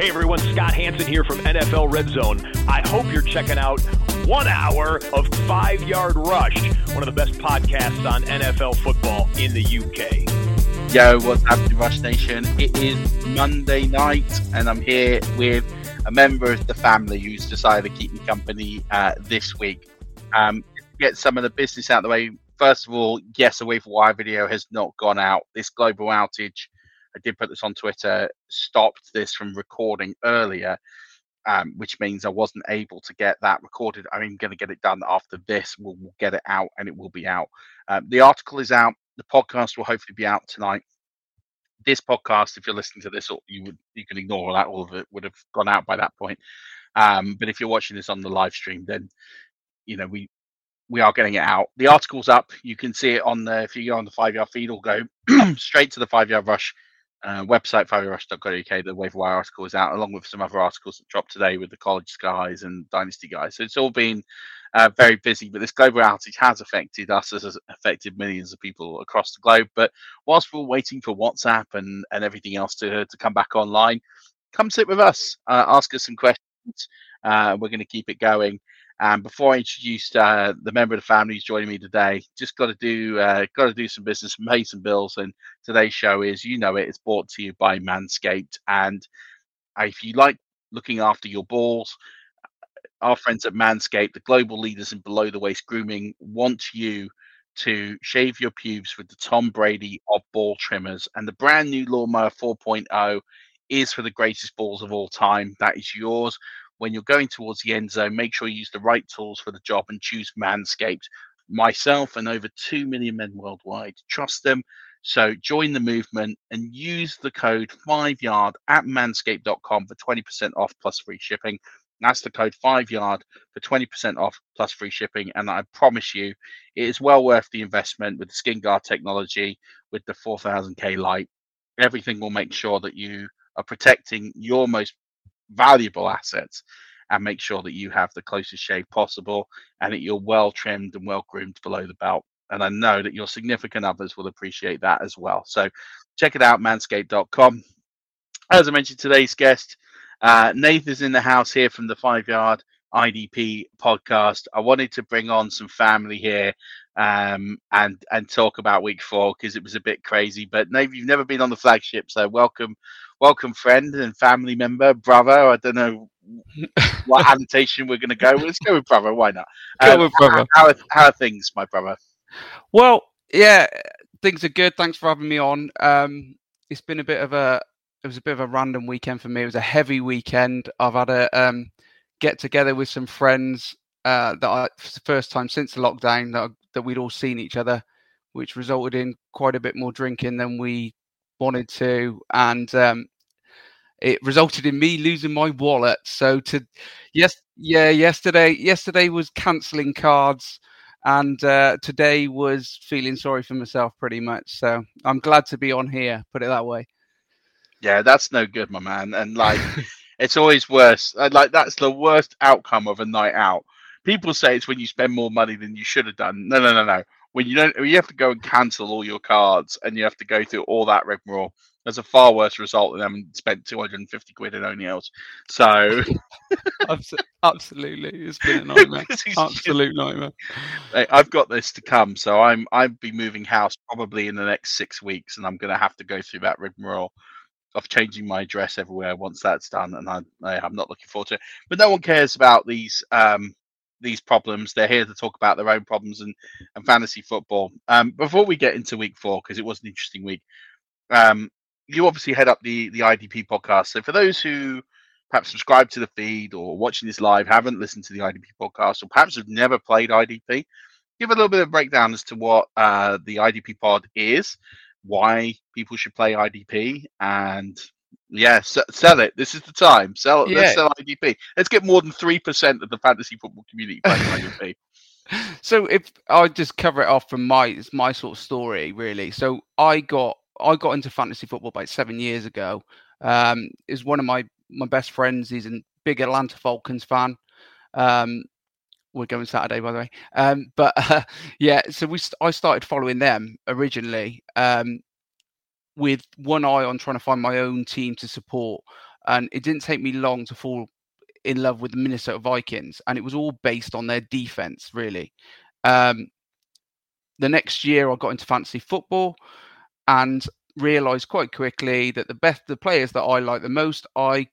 Hey everyone, Scott Hanson here from NFL Red Zone. I hope you're checking out one hour of Five Yard Rush, one of the best podcasts on NFL football in the UK. Yo, what's happening, Rush Nation? It is Monday night, and I'm here with a member of the family who's decided to keep me company uh, this week. Um, get some of the business out of the way. First of all, yes, a waiver wire video has not gone out. This global outage I did put this on Twitter, stopped this from recording earlier, um, which means I wasn't able to get that recorded. I'm going to get it done after this. We'll, we'll, get it out and it will be out. Um, the article is out. The podcast will hopefully be out tonight. This podcast, if you're listening to this, you would you can ignore all that. All of it would have gone out by that point. Um, but if you're watching this on the live stream, then you know we we are getting it out. The article's up. You can see it on the if you go on the five yard feed, or go straight to the five yard rush uh, website fiverush.co.uk the waiver wire article is out along with some other articles that dropped today with the college guys and dynasty guys. So it's all been uh, very busy but this global outage has affected us as affected millions of people across the globe. But whilst we're waiting for whatsapp and and everything else to to come back online come sit with us uh, ask us some questions. Uh, we're going to keep it going and before I introduce uh, the member of the family who's joining me today, just got to do uh, got to do some business, pay some bills. And today's show is, you know, it, it's brought to you by Manscaped. And if you like looking after your balls, our friends at Manscaped, the global leaders in below the waist grooming, want you to shave your pubes with the Tom Brady of ball trimmers. And the brand new Lawnmower 4.0 is for the greatest balls of all time. That is yours when you're going towards the end zone, make sure you use the right tools for the job and choose Manscaped. Myself and over 2 million men worldwide trust them. So join the movement and use the code 5yard at manscaped.com for 20% off plus free shipping. That's the code 5yard for 20% off plus free shipping. And I promise you, it is well worth the investment with the skin guard technology, with the 4000K light. Everything will make sure that you are protecting your most valuable assets and make sure that you have the closest shave possible and that you're well trimmed and well groomed below the belt. And I know that your significant others will appreciate that as well. So check it out, manscaped.com. As I mentioned, today's guest, uh, Nathan's in the house here from the Five Yard IDP podcast. I wanted to bring on some family here um, and and talk about week four because it was a bit crazy. But Nate, you've never been on the flagship, so welcome welcome friend and family member, brother. I don't know what annotation we're going to go with. Let's go with brother. Why not? Go um, with brother. How are, how are things, my brother? Well, yeah, things are good. Thanks for having me on. Um, it's been a bit of a it was a bit of a random weekend for me. It was a heavy weekend. I've had a um, get together with some friends uh, that I, for the first time since the lockdown that that we'd all seen each other, which resulted in quite a bit more drinking than we wanted to, and um, it resulted in me losing my wallet. So to yes, yeah, yesterday yesterday was cancelling cards and uh, today was feeling sorry for myself pretty much. So I'm glad to be on here. Put it that way. Yeah, that's no good, my man. And like, it's always worse. Uh, like that's the worst outcome of a night out. People say it's when you spend more money than you should have done. No, no, no, no. When you don't, you have to go and cancel all your cards, and you have to go through all that rigmarole. There's a far worse result than having spent 250 quid in only else. So, absolutely, it's been a nightmare. Absolute nightmare. I've got this to come, so I'm I'd be moving house probably in the next six weeks, and I'm going to have to go through that rigmarole of changing my address everywhere once that's done, and I, I am not looking forward to it. But no one cares about these um, these problems. They're here to talk about their own problems and, and fantasy football. Um, before we get into week four, because it was an interesting week, um, you obviously head up the the IDP podcast. So for those who perhaps subscribe to the feed or watching this live, haven't listened to the IDP podcast, or perhaps have never played IDP, give a little bit of breakdown as to what uh, the IDP pod is, why people should play IDP, and yeah, sell it. This is the time. Sell. Yeah. Let's sell IDP. Let's get more than three percent of the fantasy football community playing IDP. So if I just cover it off from my it's my sort of story, really. So I got I got into fantasy football about seven years ago. Um, is one of my my best friends. He's a big Atlanta Falcons fan. Um, we're going Saturday, by the way. Um, but uh, yeah, so we I started following them originally um, with one eye on trying to find my own team to support, and it didn't take me long to fall in love with the Minnesota Vikings, and it was all based on their defense, really. Um, the next year, I got into fantasy football and realized quite quickly that the best the players that I like the most, I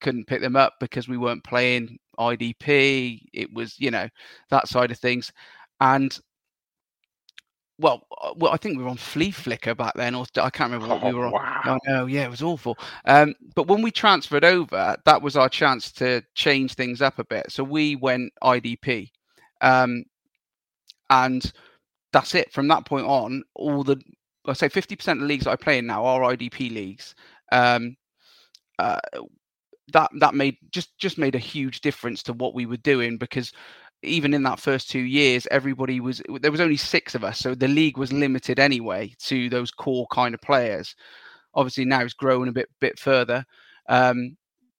couldn't pick them up because we weren't playing IDP. It was, you know, that side of things. And well, uh, well, I think we were on Flea Flicker back then, or I can't remember what oh, we were on. Wow. No, yeah, it was awful. Um, but when we transferred over, that was our chance to change things up a bit. So we went IDP, um, and that's it. From that point on, all the I say 50% of the leagues that I play in now are IDP leagues. Um, uh, that that made just just made a huge difference to what we were doing because even in that first two years, everybody was there was only six of us, so the league was limited anyway to those core kind of players. Obviously, now it's grown a bit bit further, um,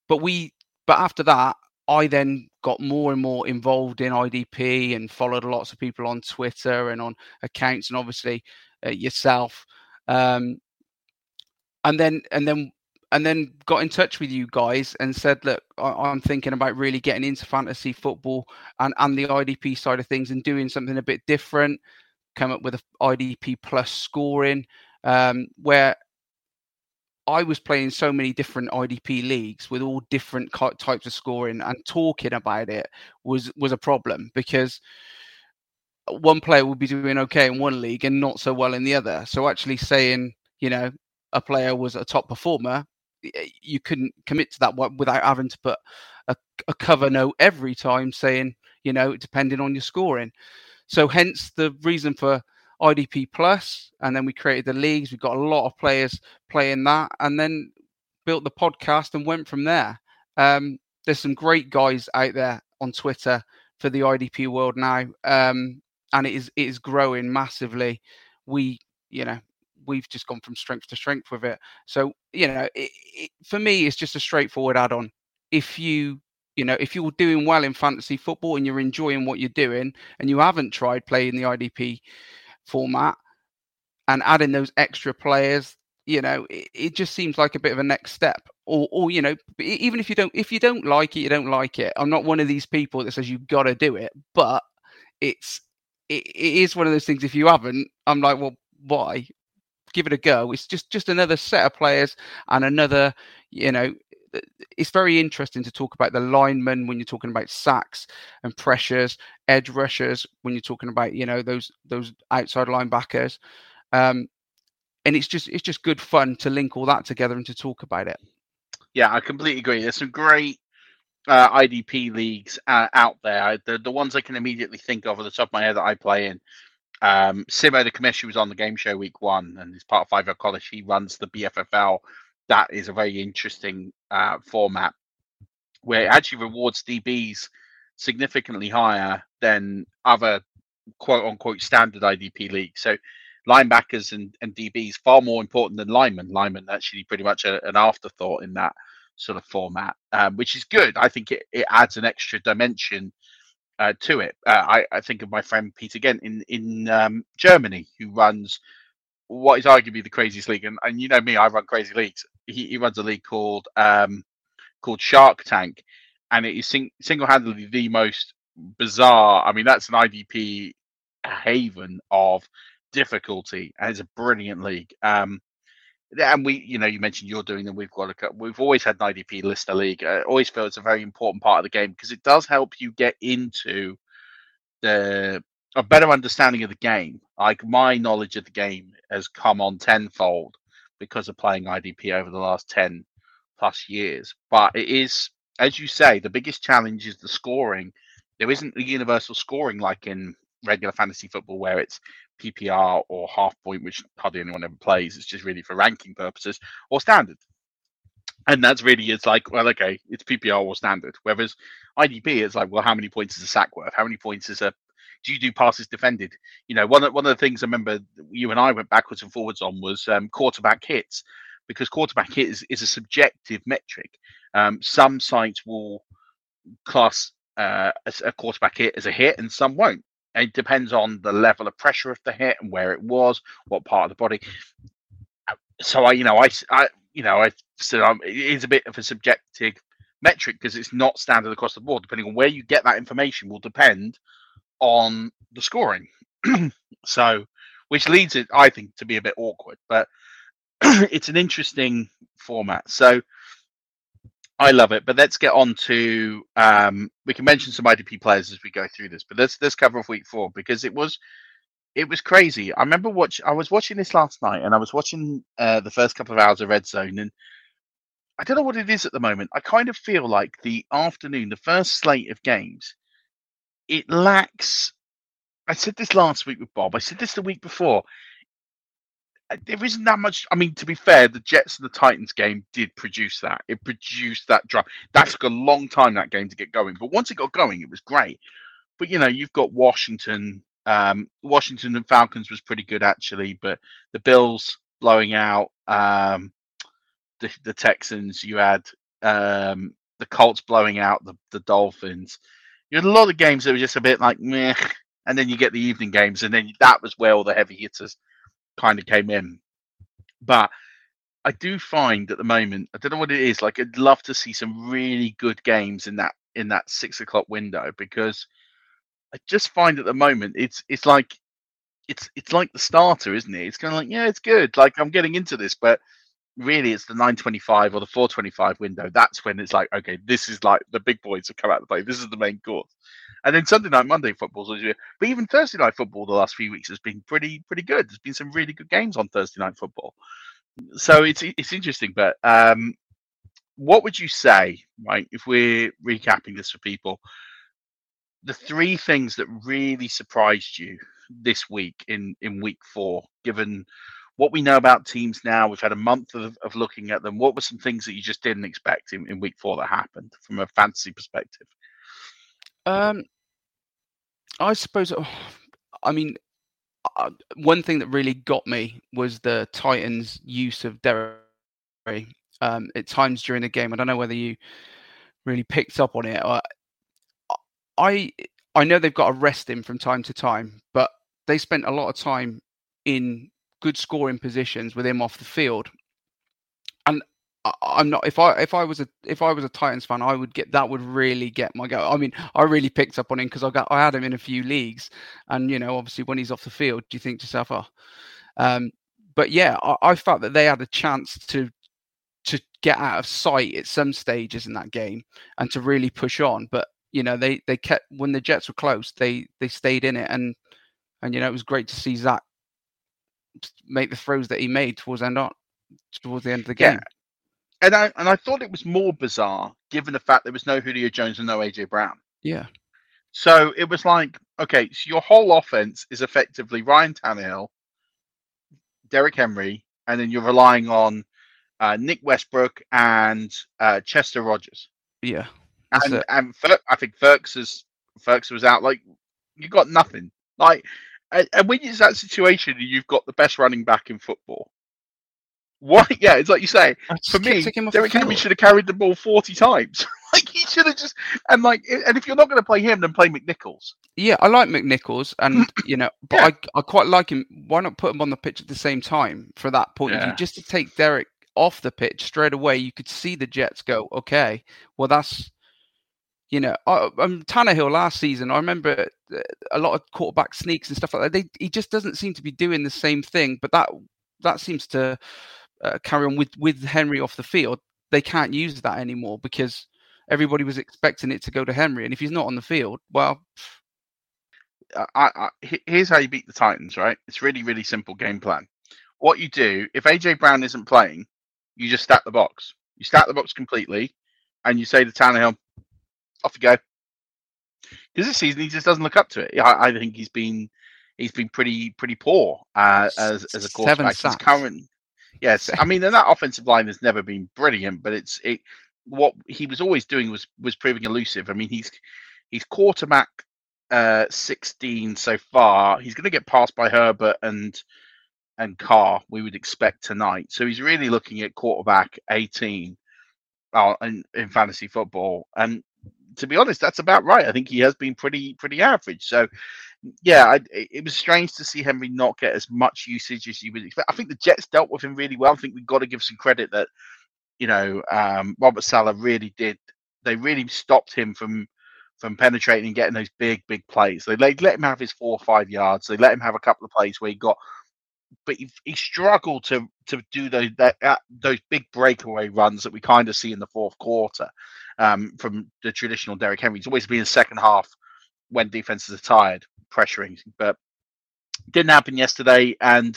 but we but after that, I then got more and more involved in IDP and followed lots of people on Twitter and on accounts, and obviously uh, yourself, um, and then and then and then got in touch with you guys and said, look, I, am thinking about really getting into fantasy football and and the IDP side of things and doing something a bit different. Come up with a IDP plus scoring um, where I was playing so many different IDP leagues with all different types of scoring, and talking about it was was a problem because one player would be doing okay in one league and not so well in the other. So actually saying, you know, a player was a top performer, you couldn't commit to that without having to put a, a cover note every time saying, you know, depending on your scoring. So hence the reason for IDP Plus, and then we created the leagues. We got a lot of players playing that, and then built the podcast and went from there. Um, there's some great guys out there on Twitter for the IDP world now. Um, and it is it is growing massively. We, you know, we've just gone from strength to strength with it. So, you know, it, it, for me, it's just a straightforward add-on. If you, you know, if you're doing well in fantasy football and you're enjoying what you're doing, and you haven't tried playing the IDP format and adding those extra players, you know, it, it just seems like a bit of a next step. Or, or you know, even if you don't, if you don't like it, you don't like it. I'm not one of these people that says you've got to do it, but it's it, it is one of those things. If you haven't, I'm like, well, why? Give it a go. It's just just another set of players and another, you know, it's very interesting to talk about the linemen when you're talking about sacks and pressures, edge rushers when you're talking about you know those those outside linebackers, um, and it's just it's just good fun to link all that together and to talk about it. Yeah, I completely agree. There's some great uh, IDP leagues uh, out there. The the ones I can immediately think of at the top of my head that I play in. Um, Simo, the commissioner, was on the game show week one, and he's part of Five Yard College. He runs the BFFL that is a very interesting uh, format where it actually rewards DBs significantly higher than other quote unquote standard IDP leagues. So linebackers and, and DBs far more important than linemen. Linemen actually pretty much a, an afterthought in that sort of format, um, which is good. I think it, it adds an extra dimension uh, to it. Uh, I, I think of my friend Peter Gent in in um, Germany, who runs what is arguably the craziest league, and, and you know me, I run crazy leagues. He, he runs a league called um, called Shark Tank, and it is sing- single handedly the most bizarre. I mean, that's an IDP haven of difficulty, and it's a brilliant league. Um, and we, you know, you mentioned you're doing them. We've got a, we've always had an IDP lister league. I always feel it's a very important part of the game because it does help you get into the a better understanding of the game. Like my knowledge of the game has come on tenfold because of playing IDP over the last 10 plus years. But it is, as you say, the biggest challenge is the scoring. There isn't a universal scoring like in regular fantasy football where it's PPR or half point, which hardly anyone ever plays. It's just really for ranking purposes or standard. And that's really, it's like, well, okay, it's PPR or standard. Whereas IDP, it's like, well, how many points is a sack worth? How many points is a do you do passes defended? You know, one of, one of the things I remember you and I went backwards and forwards on was um, quarterback hits, because quarterback hit is, is a subjective metric. Um, some sites will class uh, a quarterback hit as a hit, and some won't. It depends on the level of pressure of the hit and where it was, what part of the body. So I, you know, I, I you know, I said um, it is a bit of a subjective metric because it's not standard across the board. Depending on where you get that information, will depend on the scoring. so, which leads it, I think, to be a bit awkward, but it's an interesting format. So, I love it. But let's get on to um, we can mention some IDP players as we go through this. But let's let's cover off week four because it was it was crazy. I remember watch I was watching this last night and I was watching uh, the first couple of hours of Red Zone and I don't know what it is at the moment. I kind of feel like the afternoon, the first slate of games, it lacks. I said this last week with Bob. I said this the week before. Uh, there isn't that much. I mean, to be fair, the Jets and the Titans game did produce that. It produced that drive. That took a long time that game to get going, but once it got going, it was great. But you know, you've got Washington. Um, Washington and Falcons was pretty good actually, but the Bills blowing out um, the, the Texans. You had um, the Colts blowing out the, the Dolphins you had a lot of games that were just a bit like meh, and then you get the evening games, and then that was where all the heavy hitters kind of came in. But I do find at the moment, I don't know what it is. Like, I'd love to see some really good games in that in that six o'clock window because I just find at the moment it's it's like it's it's like the starter, isn't it? It's kind of like yeah, it's good. Like I'm getting into this, but really it's the 925 or the 425 window that's when it's like okay this is like the big boys have come out to play this is the main course and then sunday night monday football but even thursday night football the last few weeks has been pretty pretty good there's been some really good games on thursday night football so it's it's interesting but um what would you say right if we're recapping this for people the three things that really surprised you this week in in week four given what we know about teams now. We've had a month of, of looking at them. What were some things that you just didn't expect in, in week four that happened from a fantasy perspective? Um, I suppose. Oh, I mean, uh, one thing that really got me was the Titans' use of Derrick um, at times during the game. I don't know whether you really picked up on it. Uh, I I know they've got to rest him from time to time, but they spent a lot of time in good scoring positions with him off the field. And I, am not if I if I was a if I was a Titans fan, I would get that would really get my go. I mean, I really picked up on him because I got I had him in a few leagues, and you know, obviously when he's off the field, do you think to yourself, oh, um, but yeah, I, I felt that they had a chance to to get out of sight at some stages in that game and to really push on. But you know, they they kept when the Jets were close, they they stayed in it, and and you know, it was great to see Zach make the throws that he made towards end on towards the end of the game. Yeah. And I and I thought it was more bizarre given the fact there was no Julio Jones and no AJ Brown. Yeah. So it was like, okay, so your whole offense is effectively Ryan Tannehill, Derrick Henry, and then you're relying on uh, Nick Westbrook and uh, Chester Rogers. Yeah. And and Fer- I think Ferks is Ferks was out. Like you got nothing. Like and, and when it's that situation, you've got the best running back in football. What? Yeah, it's like you say. For me, Derrick Henry should have carried the ball forty times. like he should have just and like and if you're not going to play him, then play McNichols. Yeah, I like McNichols, and you know, but yeah. I I quite like him. Why not put him on the pitch at the same time for that point yeah. of view, just to take Derrick off the pitch straight away? You could see the Jets go, okay, well that's you know, I, um, Tannehill last season, I remember uh, a lot of quarterback sneaks and stuff like that. They, he just doesn't seem to be doing the same thing, but that that seems to uh, carry on with with Henry off the field. They can't use that anymore because everybody was expecting it to go to Henry, and if he's not on the field, well. I, I, here's how you beat the Titans, right? It's really, really simple game plan. What you do, if AJ Brown isn't playing, you just stack the box. You stack the box completely, and you say to Tannehill, off you go. Because this season he just doesn't look up to it. I, I think he's been he's been pretty pretty poor uh, as as a quarterback. His current, yes, I mean, and that offensive line has never been brilliant, but it's it. What he was always doing was was proving elusive. I mean, he's he's quarterback uh, 16 so far. He's going to get passed by Herbert and and Carr. We would expect tonight. So he's really looking at quarterback 18 uh, in, in fantasy football, and to be honest, that's about right. I think he has been pretty pretty average. So, yeah, I, it was strange to see Henry not get as much usage as you would expect. I think the Jets dealt with him really well. I think we've got to give some credit that you know um, Robert Saleh really did. They really stopped him from from penetrating and getting those big big plays. They let, let him have his four or five yards. They let him have a couple of plays where he got but he, he, struggled to to do those that, uh, those big breakaway runs that we kind of see in the fourth quarter um, from the traditional Derrick Henry. He's always been the second half when defenses are tired, pressuring, but didn't happen yesterday. And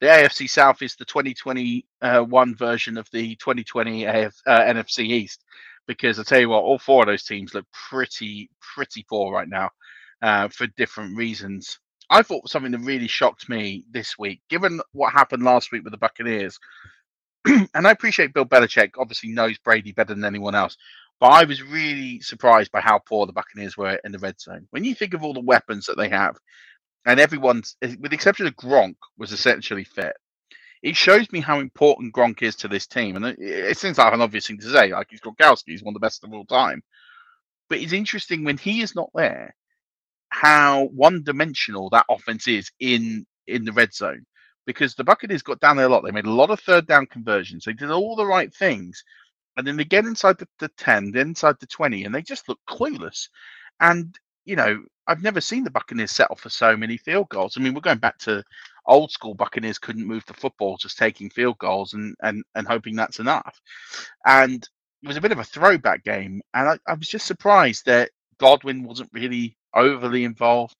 the AFC South is the 2021 version of the 2020 AF, uh, NFC East because I tell you what, all four of those teams look pretty pretty poor right now uh, for different reasons. I thought something that really shocked me this week, given what happened last week with the Buccaneers. and I appreciate Bill Belichick obviously knows Brady better than anyone else. But I was really surprised by how poor the Buccaneers were in the red zone. When you think of all the weapons that they have, and everyone's, eh, with the exception of Gronk, was essentially fit. It shows me how important Gronk is to this team. And it, it seems like an obvious thing to say. Like he's Gronkowski, he's one of the best of all time. But it's interesting when he is not there, how one-dimensional that offense is in in the red zone. Because the Buccaneers got down there a lot. They made a lot of third down conversions. They did all the right things and then they get inside the, the 10, then inside the 20, and they just look clueless. And, you know, I've never seen the Buccaneers settle for so many field goals. I mean, we're going back to old school Buccaneers couldn't move the football, just taking field goals and, and, and hoping that's enough. And it was a bit of a throwback game. And I, I was just surprised that Godwin wasn't really overly involved.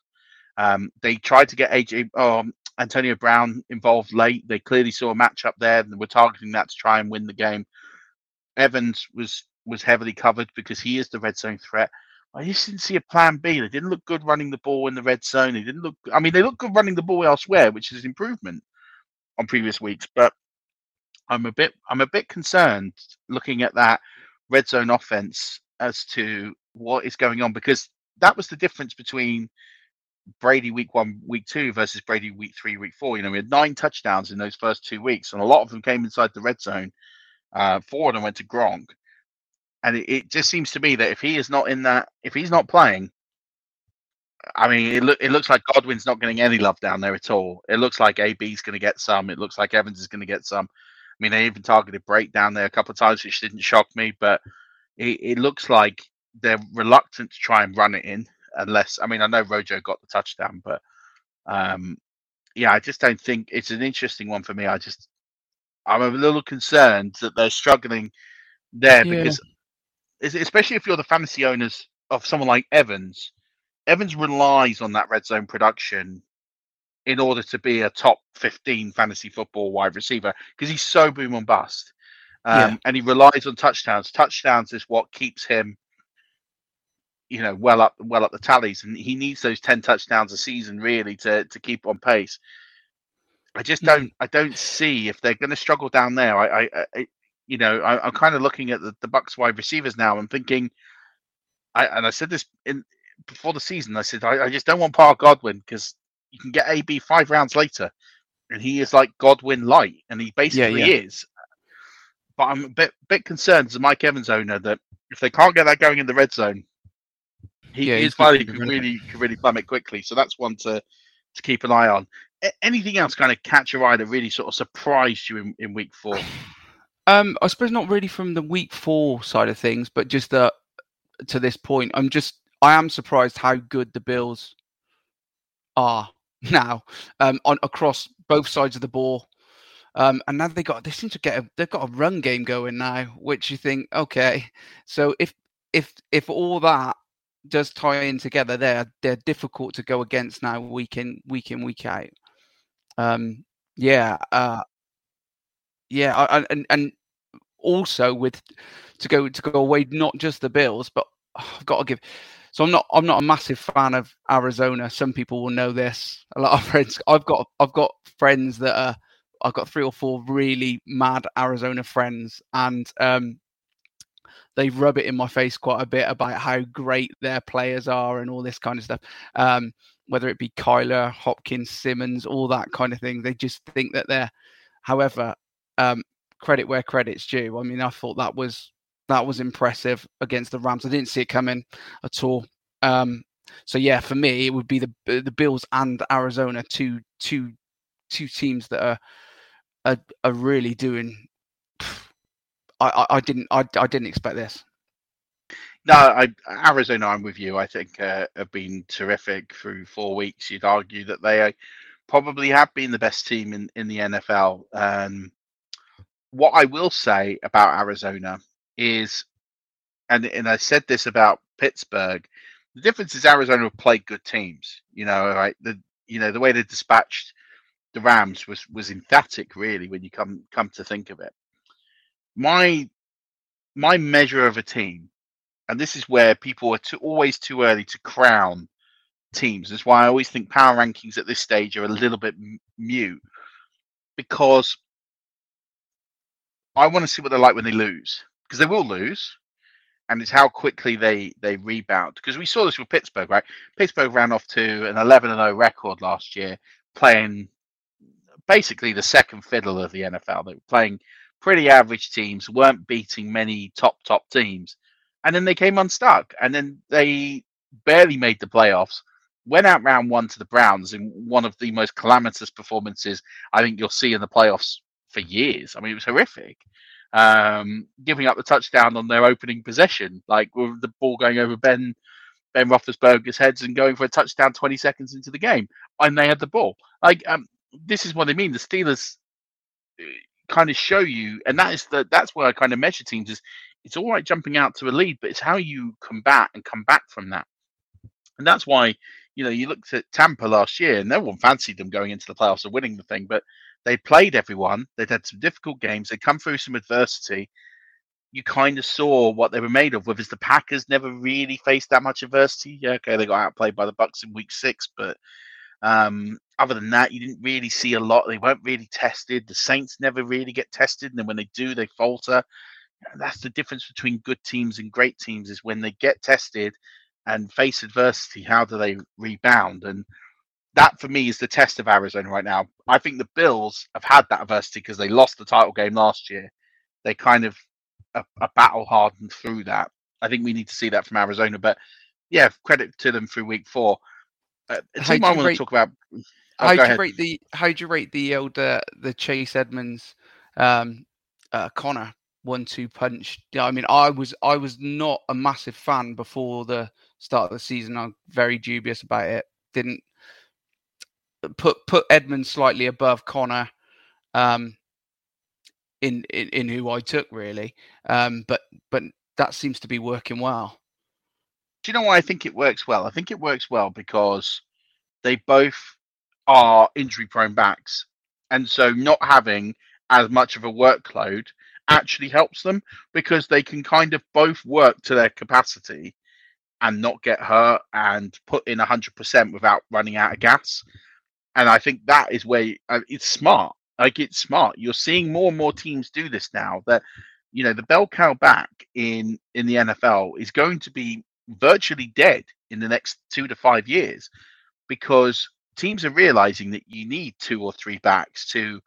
Um, they tried to get AJ um, Antonio Brown involved late. They clearly saw a matchup there and were targeting that to try and win the game. Evans was was heavily covered because he is the red zone threat. I just didn't see a plan B. They didn't look good running the ball in the red zone. They didn't look. I mean, they look good running the ball elsewhere, which is an improvement on previous weeks. But I'm a bit I'm a bit concerned looking at that red zone offense as to what is going on because that was the difference between Brady week one, week two versus Brady week three, week four. You know, we had nine touchdowns in those first two weeks, and a lot of them came inside the red zone uh, forward and went to Gronk. And it, it, just seems to me that if he is not in that, if he's not playing, I mean, it, look, it looks like Godwin's not getting any love down there at all. It looks like AB's going to get some. It looks like Evans is going to get some. I mean, they even targeted Brate down there a couple of times, which didn't shock me, but it, it looks like they're reluctant to try and run it in unless, I mean, I know Rojo got the touchdown, but um, yeah, I just don't think it's an interesting one for me. I just I'm a little concerned that they're struggling there Yeah. because es- especially if you're the fantasy owners of someone like Evans, Evans relies on that red zone production in order to be a top 15 fantasy football wide receiver because he's so boom and bust. Um, Yeah. And he relies on touchdowns. Touchdowns is what keeps him, you know, well up, well up the tallies, and he needs those 10 touchdowns a season really to to keep on pace. I just don't, I don't see if they're going to struggle down there. I, I, I you know, I, I'm kind of looking at the, the Bucks wide receivers now. I'm thinking, I and I said this in before the season. I said I, I just don't want Park Godwin because you can get AB five rounds later, and he is like Godwin light, and he basically yeah. is. But I'm a bit bit concerned as a Mike Evans owner that if they can't get that going in the red zone, he, Yeah, his value it. really could really plummet quickly. So that's one to to keep an eye on. Anything else kind of catch your eye that really sort of surprised you in, in week four? Um, I suppose not really from the week four side of things, but just uh, to this point, I'm just I am surprised how good the Bills are now um, on across both sides of the ball. Um, and now they got they seem to get a, they've got a run game going now, which you think okay. So if if if all that does tie in together, they're they're difficult to go against now week in week in week out. Um, yeah, uh, yeah, I, and and also with to go to go away not just the Bills, but I've got to give. So I'm not I'm not a massive fan of Arizona. Some people will know this. A lot of friends. I've got I've got friends that are. I've got three or four really mad Arizona friends, and um, they rub it in my face quite a bit about how great their players are and all this kind of stuff. Um, whether it be Kyler, Hopkins, Simmons, all that kind of thing. They just think that they're. However, um, credit where credit's due. I mean, I thought that was that was impressive against the Rams. I didn't see it coming at all. Um, so yeah, for me, it would be the the Bills and Arizona, two two two teams that are are, are really doing. I, I, I didn't I, I didn't expect this. No, I, Arizona, I'm with you. I think uh, have been terrific through four weeks. You'd argue that they uh, probably have been the best team in, in the NFL. Um, what I will say about Arizona is, and and I said this about Pittsburgh, the difference is Arizona have played good teams. You know, right? The you know the way they dispatched the Rams was was emphatic, really, when you come come to think of it. My my measure of a team and this is where people are too, always too early to crown teams. That's why I always think power rankings at this stage are a little bit m- mute because I want to see what they're like when they lose because they will lose, and it's how quickly they they rebound. Because we saw this with Pittsburgh, right? Pittsburgh ran off to an 11 and 0 record last year, playing basically the second fiddle of the NFL. They were playing pretty average teams, weren't beating many top top teams and then they came unstuck, and then they barely made the playoffs. Went out round one to the Browns in one of the most calamitous performances I think you'll see in the playoffs for years. I mean, it was horrific. Um, giving up the touchdown on their opening possession, like with the ball going over Ben Ben Roethlisberger's heads and going for a touchdown 20 seconds into the game, and they had the ball. Like um, this is what I mean. The Steelers uh, kind of show you, and that is the that's where I kind of measure teams is it's all right jumping out to a lead, but it's how you combat and come back from that. And that's why, you know, you looked at Tampa last year, and no one fancied them going into the playoffs or winning the thing, but they played everyone. They'd had some difficult games. They'd come through some adversity. You kind of saw what they were made of. Whereas the Packers never really faced that much adversity. Yeah, okay, they got outplayed by the Bucks in Week Six, but um, other than that, you didn't really see a lot. They weren't really tested. The Saints never really get tested, and then when they do, they falter. That's the difference between good teams and great teams is when they get tested and face adversity, how do they rebound? And that for me is the test of Arizona right now. I think the Bills have had that adversity because they lost the title game last year. They kind of a, are battle hardened through that. I think we need to see that from Arizona. But yeah, credit to them through week four. Uh, How do I you want rate- to talk about. Oh, how do you ahead. rate the how do you rate the old uh, the Chase Edmonds um, uh, Connor one two punch? Yeah, I mean, I was I was not a massive fan before the start of the season. I'm very dubious about it. Didn't put put Edmonds slightly above Connor. Um, in, in in who I took really, um, but but that seems to be working well. Do you know why I think it works well? I think it works well because they both are injury prone backs, and so not having as much of a workload actually helps them because they can kind of both work to their capacity and not get hurt and put in 100% without running out of gas. And I think that is where uh, it's smart. Like it's smart. You're seeing more and more teams do this now that you know the bell cow back in in the NFL is going to be virtually dead in the next 2 to 5 years because teams are realizing that you need two or three backs to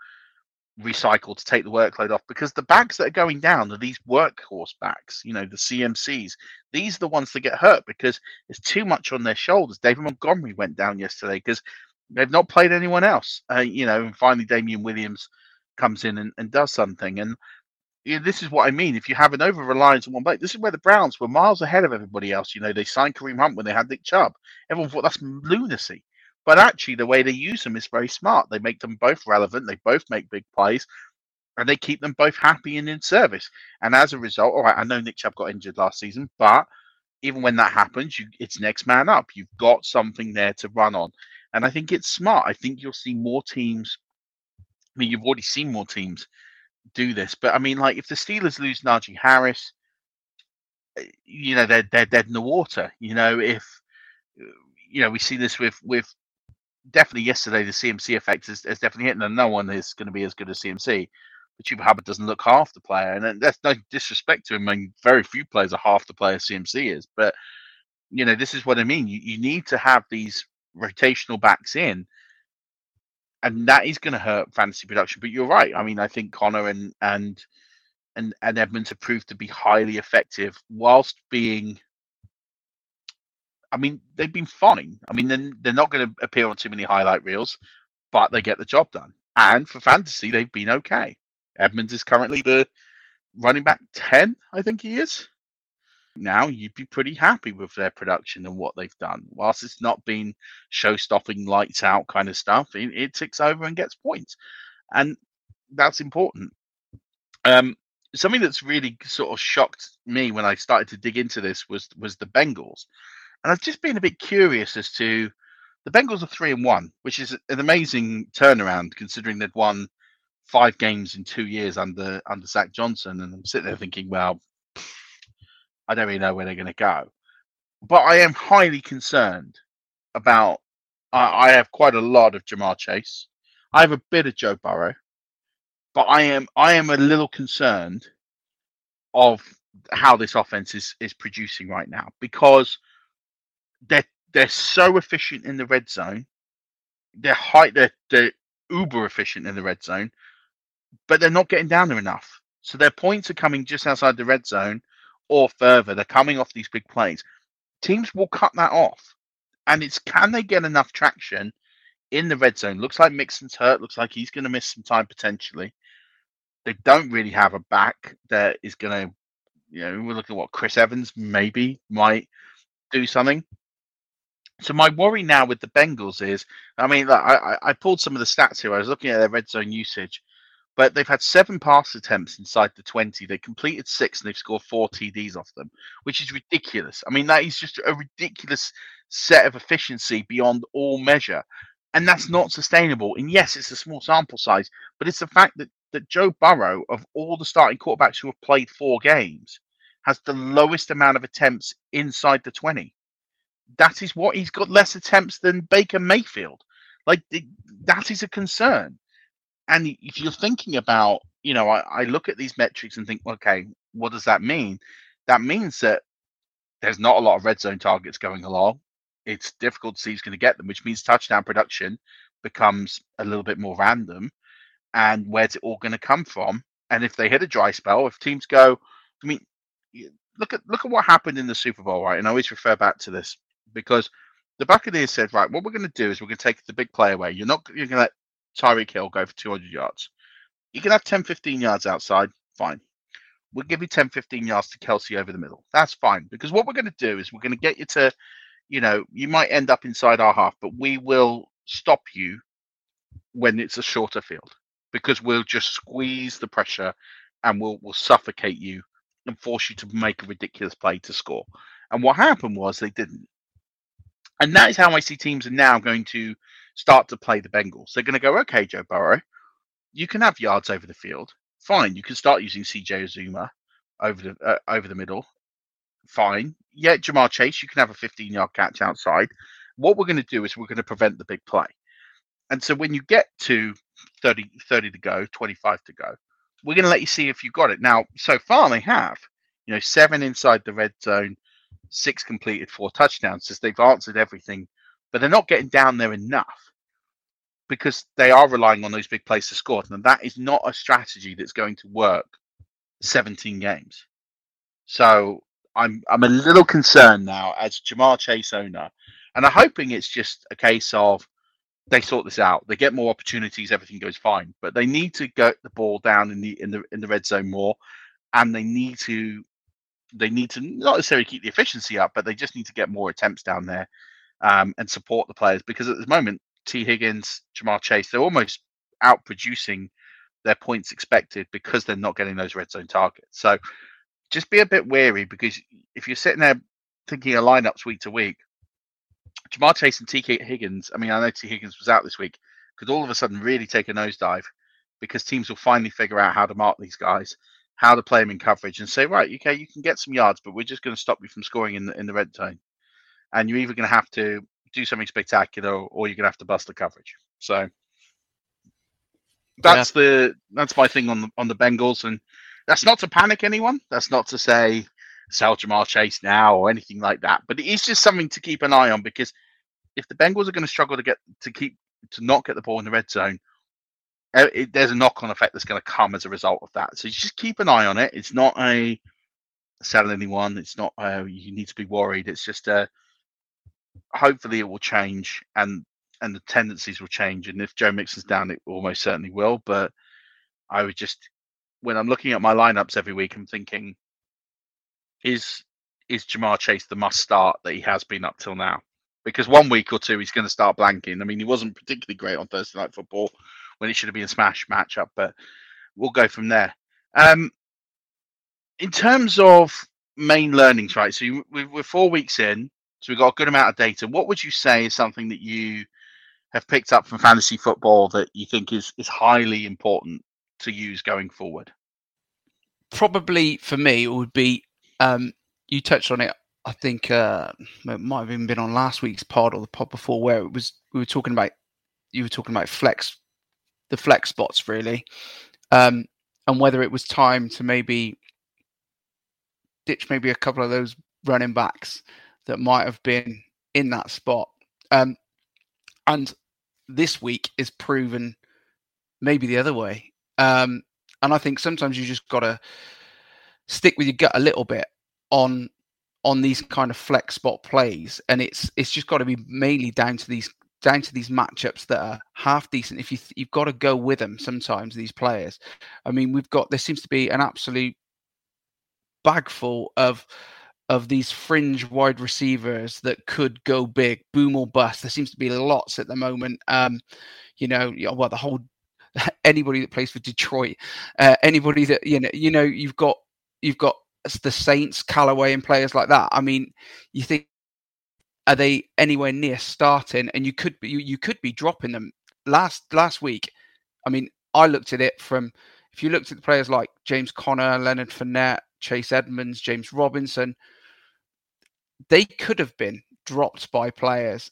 recycle to take the workload off because the backs that are going down are these workhorse backs, you know, the CMCs. These are the ones that get hurt because it's too much on their shoulders. David Montgomery went down yesterday because they've not played anyone else. Uh, you know, and finally Damien Williams comes in and, and does something. And you know, this is what I mean. If you have an over reliance on one back, this is where the Browns were miles ahead of everybody else. You know, they signed Kareem Hunt when they had Nick Chubb. Everyone thought that's lunacy. But actually, the way they use them is very smart. They make them both relevant. They both make big plays, and they keep them both happy and in service. And as a result, all right, I know Nick Chubb got injured last season, but even when that happens, you, it's next man up. You've got something there to run on, and I think it's smart. I think you'll see more teams. I mean, you've already seen more teams do this, but I mean, like if the Steelers lose Najee Harris, eh, you know they're they're dead in the water. You know if you know we see this with with definitely yesterday the CMC effect is, is definitely hitting, and no one is going to be as good as CMC. But Chuba Hubbard doesn't look half the player, and that's no disrespect to him. I mean, very few players are half the player CMC is. But you know, this is what I mean. You you need to have these rotational backs in, and that is going to hurt fantasy production. But you're right. I mean, I think Connor and and and and Edmonds have proved to be highly effective whilst being I mean, they've been fine. I mean, they're, they're not going to appear on too many highlight reels, but they get the job done. And for fantasy, they've been okay. Edmonds is currently the running back 10, I think he is. Now, you'd be pretty happy with their production and what they've done. Whilst it's not been show stopping, lights out kind of stuff, it, it ticks over and gets points. And that's important. Um, something that's really sort of shocked me when I started to dig into this was was the Bengals. And I've just been a bit curious as to the Bengals are three and one, which is an amazing turnaround considering they'd won five games in two years under under Zach Johnson. And I'm sitting there thinking, well, I don't really know where they're going to go. But I am highly concerned about. I, I have quite a lot of Ja'Marr Chase. I have a bit of Joe Burrow, but I am I am a little concerned of how this offense is is producing right now because they're they're so efficient in the red zone. They're high. They're they're uber efficient in the red zone, but they're not getting down there enough. So their points are coming just outside the red zone or further. They're coming off these big plays. Teams will cut that off, and it's can they get enough traction in the red zone? Looks like Mixon's hurt. Looks like he's going to miss some time potentially. They don't really have a back that is going to, you know, we're looking at what Chris Evans maybe might do something. So my worry now with the Bengals is, I mean, I, I pulled some of the stats here. I was looking at their red zone usage, but they've had seven pass attempts inside the 20. They completed six and they've scored four TDs off them, which is ridiculous. I mean, that is just a ridiculous set of efficiency beyond all measure. And that's not sustainable. And yes, it's a small sample size, but it's the fact that, that Joe Burrow, of all the starting quarterbacks who have played four games, has the lowest amount of attempts inside the 20 that is what he's got less attempts than Baker Mayfield. Like that is a concern. And if you're thinking about, you know, I, I look at these metrics and think, okay, what does that mean? That means that there's not a lot of red zone targets going along. It's difficult to see who's going to get them, which means touchdown production becomes a little bit more random. And where's it all going to come from? And if they hit a dry spell, if teams go, I mean, look at look at what happened in the Super Bowl, right? And I always refer back to this because the Buccaneers said, right, what we're going to do is we're going to take the big play away. You're not you're going to let Tyreek Hill go for 200 yards. You can have 10, 15 yards outside. Fine. We'll give you 10, 15 yards to Kelce over the middle. That's fine. Because what we're going to do is we're going to get you to, you know, you might end up inside our half, but we will stop you when it's a shorter field because we'll just squeeze the pressure and we'll we'll suffocate you and force you to make a ridiculous play to score. And what happened was they didn't. And that is how I see teams are now going to start to play the Bengals. They're going to go, okay, Joe Burrow, you can have yards over the field. Fine, you can start using CJ Uzomah over the uh, over the middle. Fine. Yeah, Ja'Marr Chase, you can have a 15 yard catch outside. What we're going to do is we're going to prevent the big play. And so when you get to 30, 30 to go, 25 to go, we're going to let you see if you got it. Now, so far they have, you know, seven inside the red zone, six completed, four touchdowns. As they've answered everything, but they're not getting down there enough because they are relying on those big plays to score. And that is not a strategy that's going to work 17 games. So I'm I'm a little concerned now as Ja'Marr Chase owner, and I'm hoping it's just a case of they sort this out. They get more opportunities, everything goes fine. But they need to get the ball down in the in the in the red zone more, and they need to they need to not necessarily keep the efficiency up, but they just need to get more attempts down there um, and support the players because at the moment, Tee Higgins, Ja'Marr Chase, they're almost out producing their points expected because they're not getting those red zone targets. So just be a bit wary because if you're sitting there thinking of lineups week to week, Ja'Marr Chase and Tee Higgins, I mean, I know Tee Higgins was out this week, could all of a sudden really take a nosedive because teams will finally figure out how to mark these guys, how to play them in coverage, and say, right, okay, you can get some yards, but we're just going to stop you from scoring in the in the red zone, and you're either going to have to do something spectacular or you're going to have to bust the coverage. So that's yeah. the that's my thing on the on the Bengals, and that's not to panic anyone. That's not to say sell Ja'Marr Chase now or anything like that. But it is just something to keep an eye on because if the Bengals are going to struggle to get to keep to not get the ball in the red zone, it, there's a knock-on effect that's going to come as a result of that. So just keep an eye on it. It's not a sell anyone. It's not uh, you need to be worried. It's just a uh, hopefully it will change and and the tendencies will change. And if Joe Mixon's down, it almost certainly will. But I would just when I'm looking at my lineups every week, I'm thinking is is Ja'Marr Chase the must start that he has been up till now? Because one week or two he's going to start blanking. I mean, he wasn't particularly great on Thursday Night Football when it should have been a smash matchup, but we'll go from there. Um, in terms of main learnings, right? So you, we're four weeks in, so we've got a good amount of data. What would you say is something that you have picked up from fantasy football that you think is is highly important to use going forward? Probably for me, it would be um, you touched on it. I think uh, it might have even been on last week's pod or the pod before, where it was we were talking about you were talking about flex, the flex spots really, um, and whether it was time to maybe ditch maybe a couple of those running backs that might have been in that spot. Um, and this week is proven maybe the other way. Um, and I think sometimes you just got to stick with your gut a little bit on on these kind of flex spot plays, and it's it's just got to be mainly down to these down to these matchups that are half decent. If you you've got to go with them sometimes these players. I mean, we've got there seems to be an absolute bag full of of these fringe wide receivers that could go big, boom or bust. There seems to be lots at the moment. Um, you know, well, the whole anybody that plays for Detroit, uh, anybody that you know, you know, you've got you've got the Saints, Callaway, and players like that. I mean, you think are they anywhere near starting? And you could be you, you could be dropping them. Last last week, I mean, I looked at it from if you looked at the players like James Conner, Leonard Fournette, Chase Edmonds, James Robinson, they could have been dropped by players,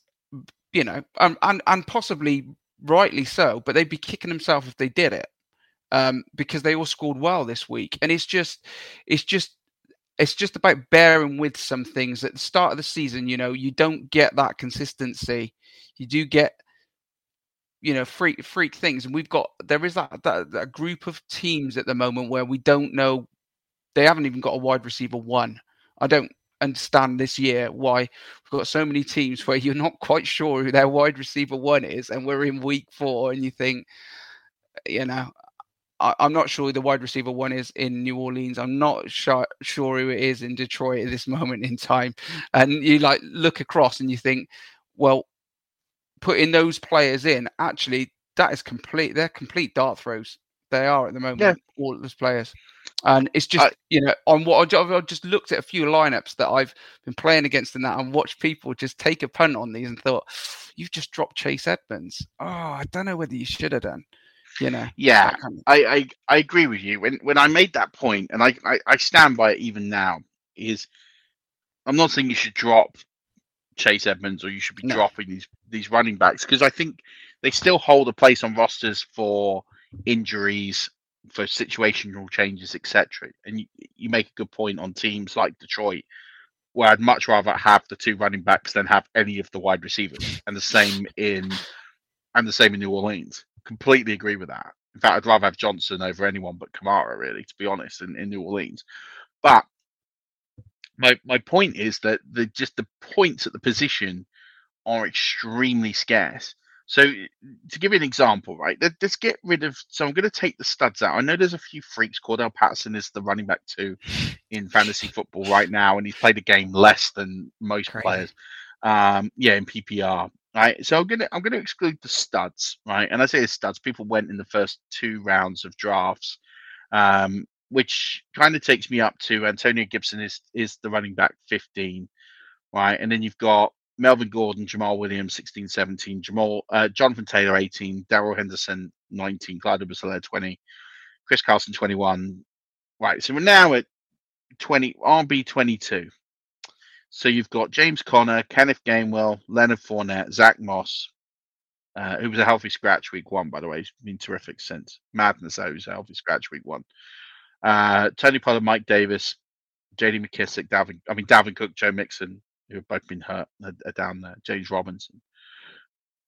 you know, and and, and possibly rightly so, but they'd be kicking themselves if they did it um, because they all scored well this week. And it's just, it's just, it's just about bearing with some things at the start of the season. You know, you don't get that consistency. You do get, you know, freak freak things, and we've got there is that, that that group of teams at the moment where we don't know. They haven't even got a wide receiver one. I don't understand this year why we've got so many teams where you're not quite sure who their wide receiver one is, and we're in week four, and you think, you know, I, am not sure the wide receiver one is in New Orleans. I'm not sure, sure who it is in Detroit at this moment in time. And you like look across and you think, well, putting those players in, actually, that is complete. They're complete dart throws. They are at the moment. Yeah. All those players. And it's just, you know, on what I've I've just looked at a few lineups that I've been playing against in that and watched people just take a punt on these and thought, you've just dropped Chase Edmonds. Oh, I don't know whether you should have done. You know, Yeah, kind of- I, I I agree with you. When when I made that point, and I, I I stand by it even now, is I'm not saying you should drop Chase Edmonds or you should be No. dropping these these running backs because I think they still hold a place on rosters for injuries, for situational changes, etc. And you, you make a good point on teams like Detroit, where I'd much rather have the two running backs than have any of the wide receivers, and the same in and the same in New Orleans. Completely agree with that. In fact, I'd rather have Johnson over anyone but Kamara, really, to be honest, in, in New Orleans. But my my point is that the just the points at the position are extremely scarce. So to give you an example, right? let- Let's get rid of. So I'm going to take the studs out. I know there's a few freaks. Cordell Patterson is the running back two in fantasy football right now, and he's played a game less than most Crazy. players. Um, yeah, in PPR. Right. So I'm gonna I'm gonna exclude the studs, right? And I say the studs, people went in the first two rounds of drafts. Um, which kind of takes me up to Antonio Gibson is is the running back 15, right? And then you've got Melvin Gordon, Jamaal Williams 16, 17, Jamal uh, Jonathan Taylor 18, Darrell Henderson 19, Clyde Edwards-Helaire 20, Chris Carson 21. Right, so we're now at 20 RB 22. So you've got James Conner, Kenneth Gainwell, Leonard Fournette, Zach Moss, uh, who was a healthy scratch week one, by the way. He's been terrific since. Madness, though, was a healthy scratch week one. Uh, Tony Pollard, Mike Davis, JD McKissic, Dalvin, I mean, Davin Cook, Joe Mixon, who have both been hurt, are down there. James Robinson.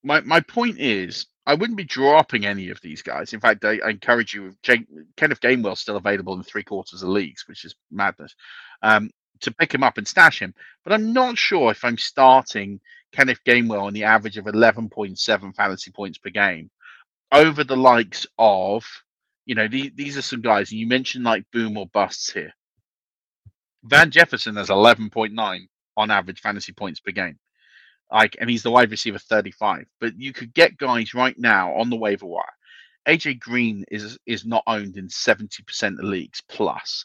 My my point is, I wouldn't be dropping any of these guys. In fact, I, I encourage you. Jake, Kenneth Gainwell's still available in three quarters of leagues, which is madness. Um, to pick him up and stash him, but I'm not sure if I'm starting Kenneth Gainwell on the average of 11.7 fantasy points per game over the likes of, you know, the, these are some guys, and you mentioned like boom or busts here. Van Jefferson has 11.9 on average fantasy points per game. Like, and he's the wide receiver 35. But you could get guys right now on the waiver wire. AJ Green is is not owned in 70% of leagues plus.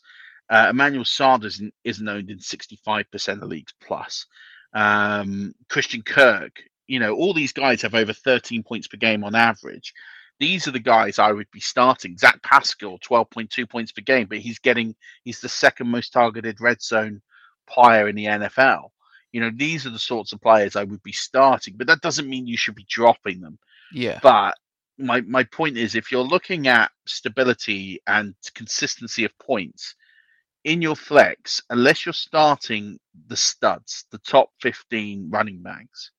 Uh, Emmanuel Sanders isn't, isn't owned in 65% of leagues plus. Um, Christian Kirk, you know, all these guys have over 13 points per game on average. These are the guys I would be starting. Zach Pascal, 12.2 points per game, but he's getting, he's the second most targeted red zone player in the NFL. You know, these are the sorts of players I would be starting, but that doesn't mean you should be dropping them. yeah. But my my point is, if you're looking at stability and consistency of points in your flex, unless you're starting the studs, the top 15 running backs,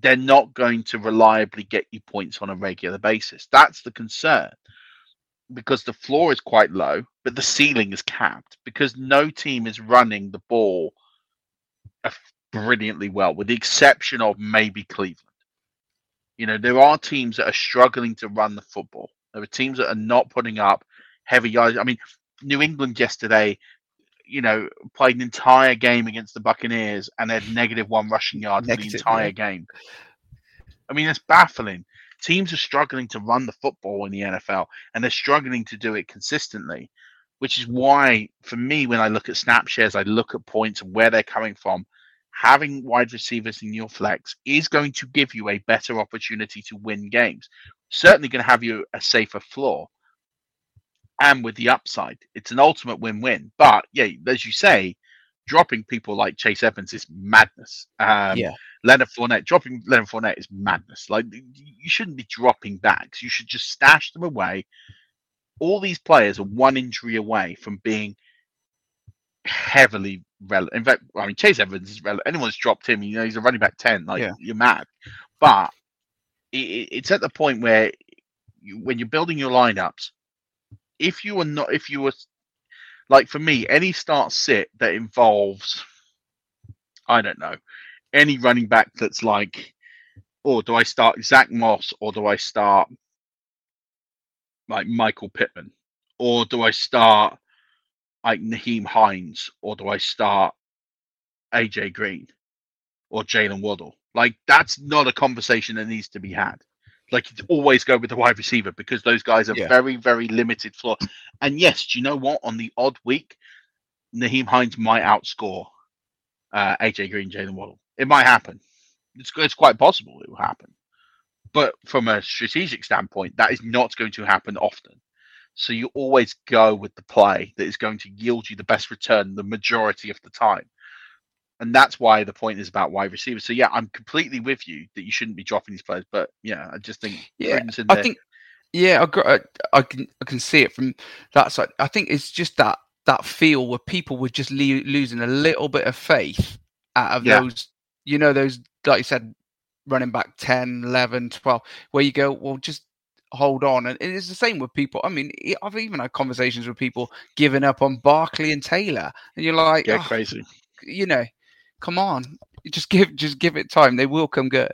they're not going to reliably get you points on a regular basis. That's the concern because the floor is quite low, but the ceiling is capped because no team is running the ball brilliantly well, with the exception of maybe Cleveland. You know, there are teams that are struggling to run the football. There are teams that are not putting up heavy yards. I mean, New England yesterday, you know, played an entire game against the Buccaneers and had negative one rushing yard for the entire yeah. game. I mean, it's baffling. Teams are struggling to run the football in the NFL and they're struggling to do it consistently, which is why, for me, when I look at snap shares, I look at points and where they're coming from. Having wide receivers in your flex is going to give you a better opportunity to win games. Certainly going to have you a safer floor. And with the upside, it's an ultimate win win. But yeah, as you say, dropping people like Chase Evans is madness. Um, Yeah. Leonard Fournette, dropping Leonard Fournette is madness. Like you shouldn't be dropping backs. You should just stash them away. All these players are one injury away from being heavily relevant. In fact, I mean Chase Evans is relevant. Anyone's dropped him, you know, he's a running back ten. Like Yeah. you're mad. But it- it's at the point where you, when you're building your lineups, if you are not, if you were like for me, any start sit that involves, I don't know, any running back that's like, or do I start Zach Moss or do I start like Michael Pittman? Or do I start like Nyheim Hines or do I start AJ Green? or Jaylen Waddle. Like that's not a conversation that needs to be had. Like you always go with the wide receiver because those guys are Yeah. very, very limited floor. And yes, do you know what? On the odd week, Nyheim Hines might outscore uh, AJ Green, Jaylen Waddle. It might happen. It's, it's quite possible it will happen. But from a strategic standpoint, that is not going to happen often. So you always go with the play that is going to yield you the best return the majority of the time. And that's why the point is about wide receivers. So yeah, I'm completely with you that you shouldn't be dropping these players. But yeah, I just think Yeah, I think. Yeah, I, gr- I, I can I can see it from that side. I think it's just that that feel where people were just le- losing a little bit of faith out of Yeah. those, you know, those like you said, running back 10, 11, 12, where you go, well, just hold on. And it's the same with people. I mean, I've even had conversations with people giving up on Barkley and Taylor, and you're like, Get "Oh, crazy. you know, come on, just give just give it time. They will come good.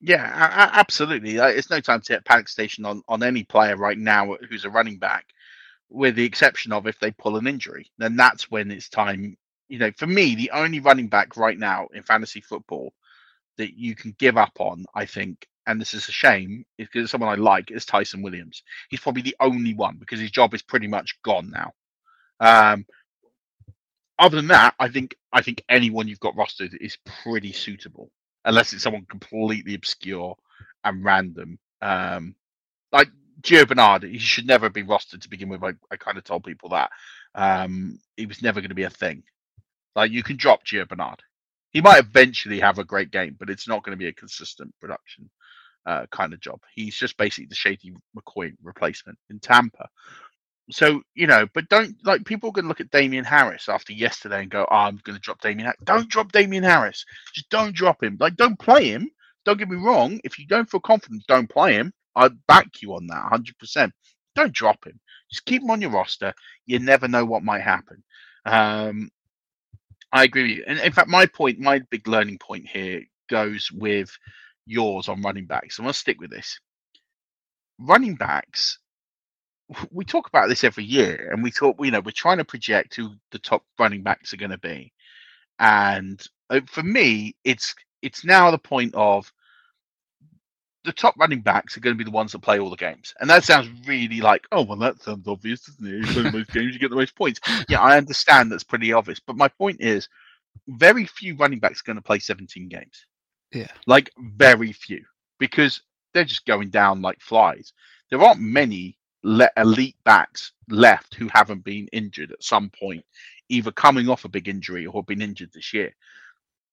Yeah, absolutely. It's no time to hit panic station on, on any player right now who's a running back, with the exception of if they pull an injury. Then that's when it's time. You know, for me, the only running back right now in fantasy football that you can give up on, I think, and this is a shame, because someone I like is Ty'Son Williams. He's probably the only one because his job is pretty much gone now. Um, other than that, I think I think anyone you've got rostered is pretty suitable, unless it's someone completely obscure and random. Um, like Gio Bernard, he should never been rostered to begin with. I, I kind of told people that um, he was never going to be a thing. Like you can drop Gio Bernard. He might eventually have a great game, but it's not going to be a consistent production uh, kind of job. He's just basically the Shady McCoy replacement in Tampa. So you know, but don't like people to look at Damien Harris after yesterday and go, oh, "I'm going to drop Damien." Harris. Don't drop Damien Harris. Just don't drop him. Like, don't play him. Don't get me wrong. If you don't feel confident, don't play him. I'd back you on that 100. percent Don't drop him. Just keep him on your roster. You never know what might happen. Um, I agree with you. And in fact, my point, my big learning point here goes with yours on running backs. I'm going to stick with this. Running backs, we talk about this every year, and we talk, you know, we're trying to project who the top running backs are going to be. And uh, for me, it's it's now the point of the top running backs are going to be the ones that play all the games. And that sounds really like, oh, well, that sounds obvious, doesn't it? You play the most games, you get the most points. Yeah, I understand that's pretty obvious. But my point is, very few running backs are going to play 17 games. Yeah. Like, very few. Because they're just going down like flies. There aren't many le- elite backs left who haven't been injured at some point, either coming off a big injury or been injured this year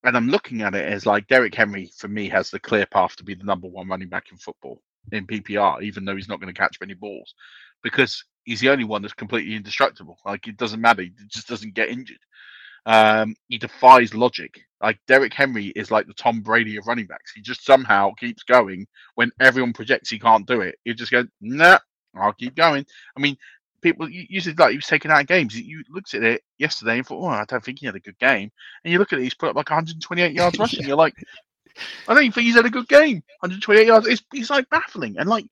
and I'm looking at it as like Derrick Henry for me has the clear path to be the number one running back in football in PPR, even though he's not going to catch many balls because he's the only one that's completely indestructible. Like it doesn't matter, he just doesn't get injured. Um, he defies logic. Like Derrick Henry is like the Tom Brady of running backs. He just somehow keeps going when everyone projects he can't do it. He just goes, nah, I'll keep going. I mean, people you, you said like he was taken out of games. You looked at it yesterday and thought, oh, I don't think he had a good game. And you look at it, he's put up like 128 yards rushing. You're like, I don't even think he's had a good game. 128 yards. It's, he's like baffling. And like,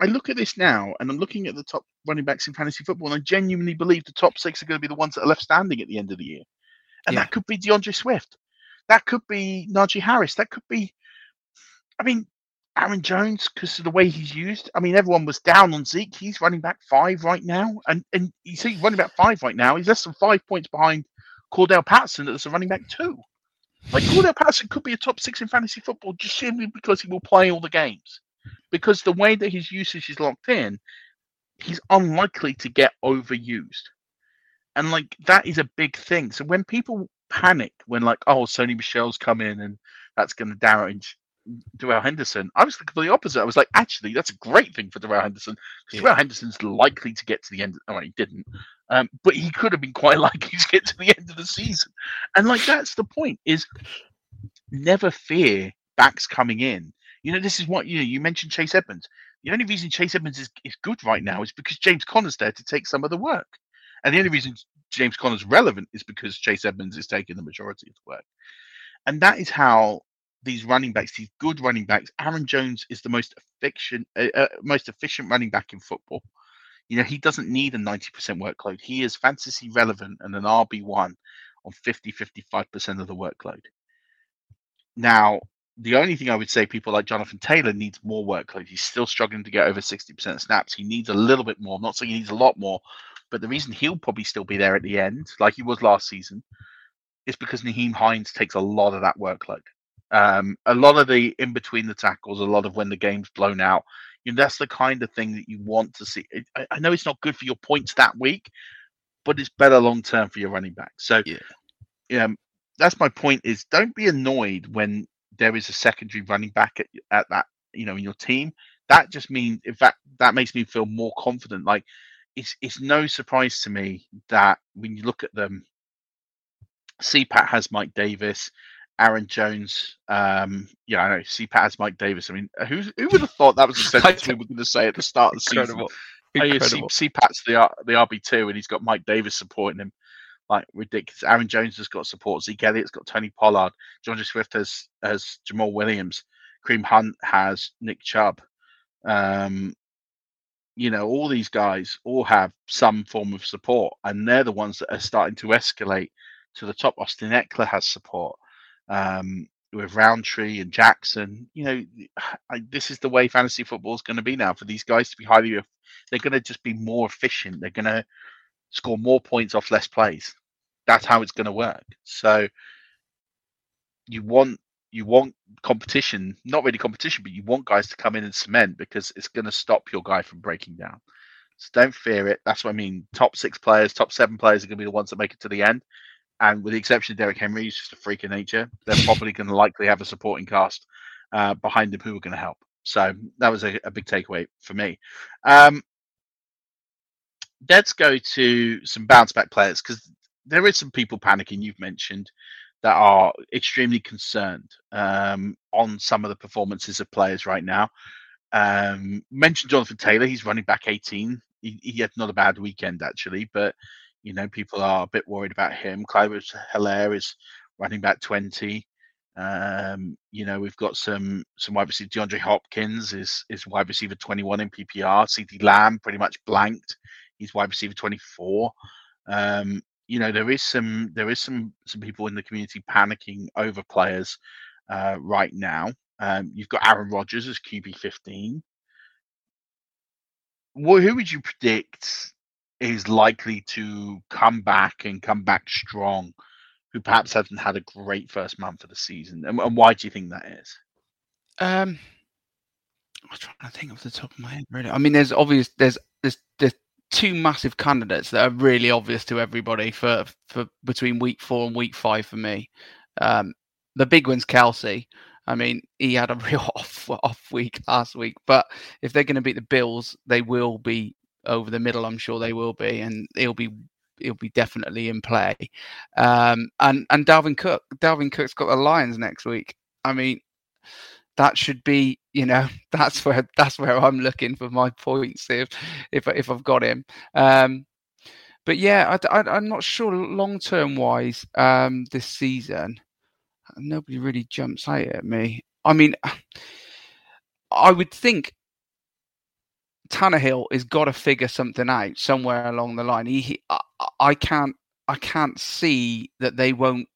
I look at this now, and I'm looking at the top running backs in fantasy football, and I genuinely believe the top six are going to be the ones that are left standing at the end of the year. And that could be D'Andre Swift. That could be Najee Harris. That could be, I mean, Aaron Jones because of the way he's used. I mean, everyone was down on Zeke. He's running back five right now, and and you see running back five right now. He's less than five points behind Cordell Patterson that's a running back two. Like Cordell Patterson could be a top six in fantasy football just simply because he will play all the games. Because the way that his usage is locked in, he's unlikely to get overused. And like that is a big thing. So when people panic when like, oh, Sony Michel's come in and that's going to damage Darrell Henderson, I was the complete opposite. I was like, actually, that's a great thing for Darrell Henderson because Darrell Henderson's likely to get to the end. Oh, he didn't, um, but he could have been quite likely to get to the end of the season. And like that's the point: is never fear backs coming in. You know, this is what you know. You mentioned Chase Edmonds. The only reason Chase Edmonds is, is good right now is because James Conner's there to take some of the work. And the only reason James Conner's relevant is because Chase Edmonds is taking the majority of the work. And that is how these running backs, these good running backs, Aaron Jones is the most efficient, uh, uh, most efficient running back in football. You know, he doesn't need a 90% workload. He is fantasy relevant and an RB1 on 50, 55% of the workload. Now, the only thing I would say, people like Jonathan Taylor needs more workload. He's still struggling to get over 60% snaps. He needs a little bit more. I'm not saying he needs a lot more, but the reason he'll probably still be there at the end, like he was last season, is because Nyheim Hines takes a lot of that workload. Um, a lot of the in between the tackles, a lot of when the game's blown out. You know, that's the kind of thing that you want to see. I, I know it's not good for your points that week, but it's better long term for your running back. So, yeah, um, that's my point. Is don't be annoyed when there is a secondary running back at, at that you know in your team. That just means, in fact, that makes me feel more confident. Like it's it's no surprise to me that when you look at them, CPAT has Mike Davis, Aaron Jones. Um, yeah, I know CPAT has Mike Davis. I mean, who who would have thought that was a sentence we were going to say at the start of the Incredible. season? Incredible. Oh, yeah, CPAT's the the RB two, and he's got Mike Davis supporting him. Like ridiculous. Aaron Jones has got support. Zeke Elliott's got Tony Pollard. Georgia Swift has has Jamal Williams. Kareem Hunt has Nick Chubb. Um, you know, all these guys all have some form of support, and they're the ones that are starting to escalate to the top. Austin Ekeler has support um, with Rountree and Jackson. You know, I, this is the way fantasy football is going to be now for these guys to be highly. They're going to just be more efficient. They're going to score more points off less plays. That's how it's going to work. So you want you want competition, not really competition, but you want guys to come in and cement because it's going to stop your guy from breaking down. So don't fear it. That's what I mean. Top six players, top seven players are going to be the ones that make it to the end. And with the exception of Derrick Henry, he's just a freak of nature. They're probably going to likely have a supporting cast uh, behind them who are going to help. So that was a, a big takeaway for me. Um, let's go to some bounce back players because there is some people panicking. You've mentioned that are extremely concerned um, on some of the performances of players right now. Um, mentioned Jonathan Taylor. He's running back 18. He, he, had not a bad weekend actually, but you know people are a bit worried about him. Clyde Helaire is running back 20. Um, you know we've got some some wide receiver. DeAndre Hopkins is is wide receiver 21 in PPR. CeeDee Lamb pretty much blanked. He's wide receiver 24. Um, you know there is some there is some some people in the community panicking over players uh, right now. Um, you've got Aaron Rodgers as QB 15. Well, who would you predict is likely to come back and come back strong? Who perhaps hasn't had a great first month of the season, and, and why do you think that is? Um, I'm trying to think off the top of my head. Really, I mean, there's obvious. There's there's there's two massive candidates that are really obvious to everybody for for between week four and week five for me. Um, the big one's Kelce. I mean, he had a real off off week last week, but if they're going to beat the Bills, they will be over the middle. I'm sure they will be, and he'll be he'll be definitely in play. Um, and and Dalvin Cook, Dalvin Cook's got the Lions next week. I mean, that should be you know that's where that's where I'm looking for my points if if if I've got him. Um, but yeah, I, am not sure long term wise um, this season. Nobody really jumps out at me. I mean, I would think Tannehill has got to figure something out somewhere along the line. He, he I, I can't I can't see that they won't.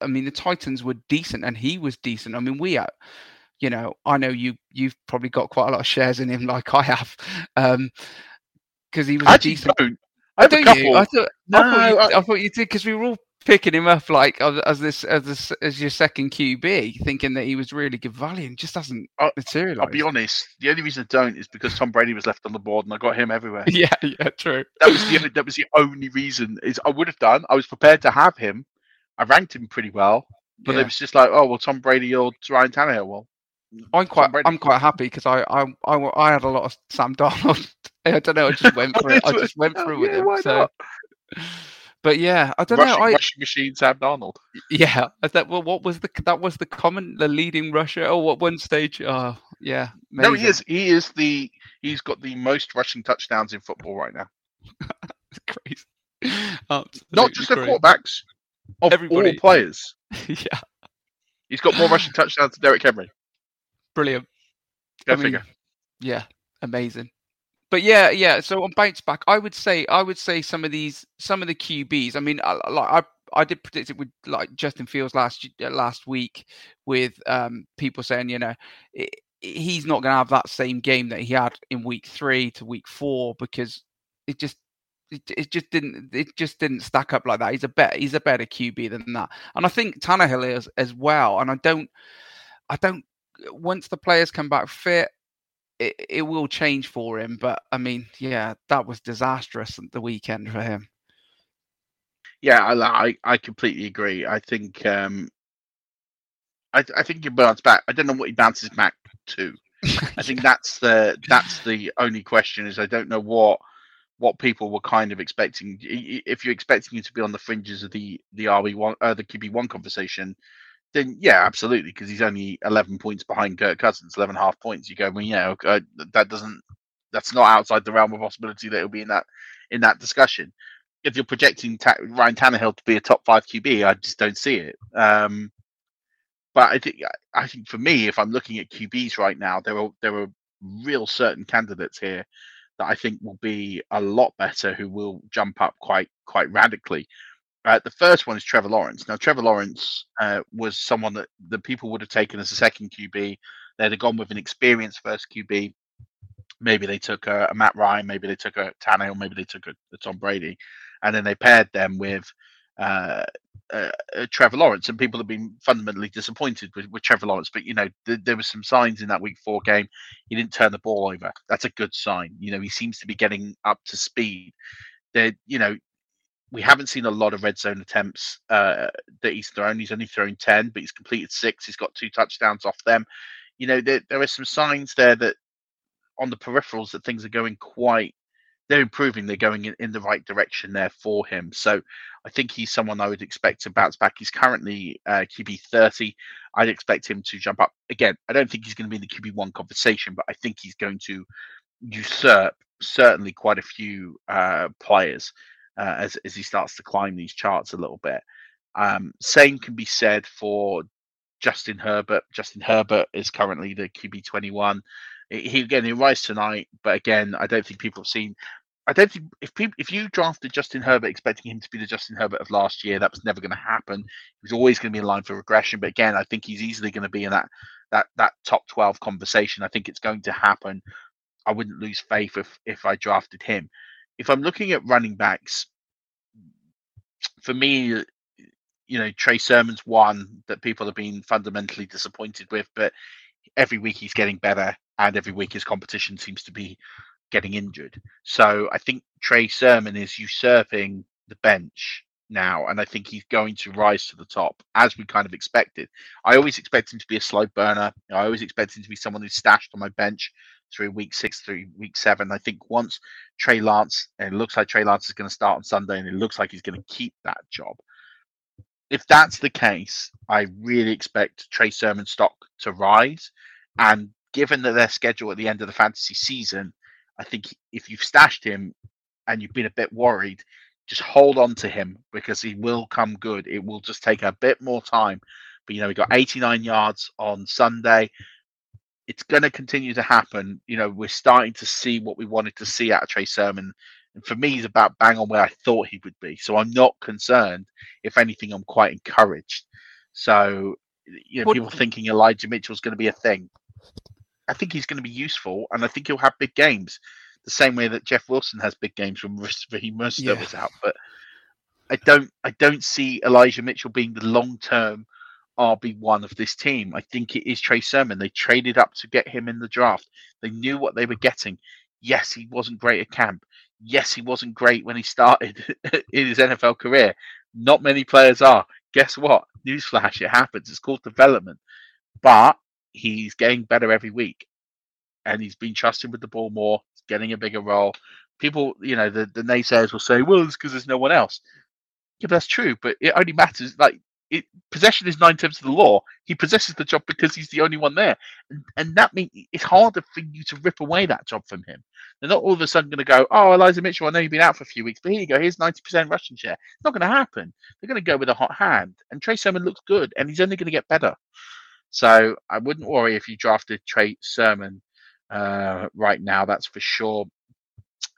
I mean, the Titans were decent, and he was decent. I mean, we are you know, I know you you've probably got quite a lot of shares in him, like I have, because um, he was I decent. Don't. I have don't a couple. you? I thought, no, I, thought you, I, I thought you did because we were all picking him up like as, as this as this as your second QB, thinking that he was really good value, and just hasn't I'll, materialized. I'll be honest. The only reason I don't is because Tom Brady was left on the board, and I got him everywhere. yeah, yeah, true. That was the only, that was the only reason. Is I would have done. I was prepared to have him. I ranked him pretty well, but Yeah. it was just like, oh well, Tom Brady or Ryan Tannehill. Well, I'm quite I'm quite happy because I, I I I had a lot of Sam Darnold. I don't know. I just went through it. I just went through with yeah, him. So, not? but yeah, I don't know. I rushing machine Sam Darnold. yeah. Thought, well, what was the that was the common the leading rusher? Oh, at one stage. Oh, yeah. No, he is. He is the. He's got the most rushing touchdowns in football right now. crazy. Not just crazy. quarterbacks, of Everybody. all players. yeah, He's got more rushing touchdowns than Derrick Henry. Brilliant. Go I mean, figure. Yeah, amazing. But yeah, yeah. So on bounce back, I would say I would say some of these some of the QBs. I mean, I, like I did predict it with like Justin Fields last last week with um, people saying, you know, it, he's not going to have that same game that he had in week three to week four because it just it, it, just didn't it just didn't stack up like that. He's a better he's a better QB than that, and I think Tannehill is as well. And I don't I don't once the players come back fit, it, it will change for him. But I mean, yeah, that was disastrous the weekend for him. Yeah, I I completely agree. I think um, I I think he bounce back. I don't know what he bounces back to. I think that's the that's the only question is I don't know what what people were kind of expecting. If you're expecting him to be on the fringes of the the RB one uh, the QB one conversation, then yeah, absolutely, because he's only 11 points behind Kirk Cousins, 11 half points. You go, well, yeah, okay, that doesn't, that's not outside the realm of possibility that he'll be in that in that discussion. If you're projecting Ta- Ryan Tannehill to be a top five QB, I just don't see it. Um, but I think I think for me, if I'm looking at QBs right now, there are there are real certain candidates here that I think will be a lot better, who will jump up quite quite radically. Uh, the first one is Trevor Lawrence. Now, Trevor Lawrence uh, was someone that the people would have taken as a second QB. They'd have gone with an experienced first QB. Maybe they took a, a Matt Ryan, maybe they took a Tannehill, maybe they took a, a Tom Brady, and then they paired them with uh, uh, uh Trevor Lawrence. And people have been fundamentally disappointed with, with Trevor Lawrence. But you know, th- there were some signs in that Week Four game. He didn't turn the ball over. That's a good sign. You know, he seems to be getting up to speed. That you know, we haven't seen a lot of red zone attempts uh, that he's thrown. He's only thrown 10, but he's completed six. He's got two touchdowns off them. You know, there, there are some signs there that on the peripherals that things are going quite, they're improving. They're going in, in the right direction there for him. So I think he's someone I would expect to bounce back. He's currently uh, QB 30. I'd expect him to jump up. Again, I don't think he's going to be in the QB1 conversation, but I think he's going to usurp certainly quite a few uh, players uh, as as he starts to climb these charts a little bit. Um, same can be said for Justin Herbert. Justin Herbert is currently the QB twenty one. He again he rise tonight, but again I don't think people have seen. I don't think if people if you drafted Justin Herbert expecting him to be the Justin Herbert of last year, that was never going to happen. He was always going to be in line for regression. But again, I think he's easily going to be in that that that top twelve conversation. I think it's going to happen. I wouldn't lose faith if if I drafted him if I'm looking at running backs, for me, you know, Trey Sermon's one that people have been fundamentally disappointed with, but every week he's getting better, and every week his competition seems to be getting injured. So I think Trey Sermon is usurping the bench now, and I think he's going to rise to the top as we kind of expected. I always expect him to be a slow burner. I always expect him to be someone who's stashed on my bench through week six, through week seven. I think once Trey Lance, and it looks like Trey Lance is going to start on Sunday, and it looks like he's going to keep that job. If that's the case, I really expect Trey Sermon stock to rise. And given that their schedule at the end of the fantasy season, I think if you've stashed him and you've been a bit worried, just hold on to him because he will come good. It will just take a bit more time. But you know, he got 89 yards on Sunday it's going to continue to happen. You know, we're starting to see what we wanted to see out of Trey Sermon. And for me, he's about bang on where I thought he would be. So I'm not concerned. If anything, I'm quite encouraged. So, you know, what, people thinking Elijah Mitchell's going to be a thing. I think he's going to be useful, and I think he'll have big games, the same way that Jeff Wilson has big games when Raheem Mostert yeah. was out. But I don't, I don't see Elijah Mitchell being the long term RB1 of this team. I think it is Trey Sermon. They traded up to get him in the draft. They knew what they were getting. Yes, he wasn't great at camp. Yes, he wasn't great when he started in his NFL career. Not many players are. Guess what? Newsflash, it happens. It's called development. But he's getting better every week. And he's been trusted with the ball more. He's getting a bigger role. People, you know, the, the naysayers will say, well, it's because there's no one else. Yeah, that's true, but it only matters. Like it, possession is nine tenths of the law. He possesses the job because he's the only one there, and, and that means it's harder for you to rip away that job from him. They're not all of a sudden going to go, "Oh, Elijah Mitchell, I know you've been out for a few weeks, but here you go. Here's ninety percent Russian share." It's not going to happen. They're going to go with a hot hand, and Trey Sermon looks good, and he's only going to get better. So I wouldn't worry if you drafted Trey Sermon uh, right now. That's for sure.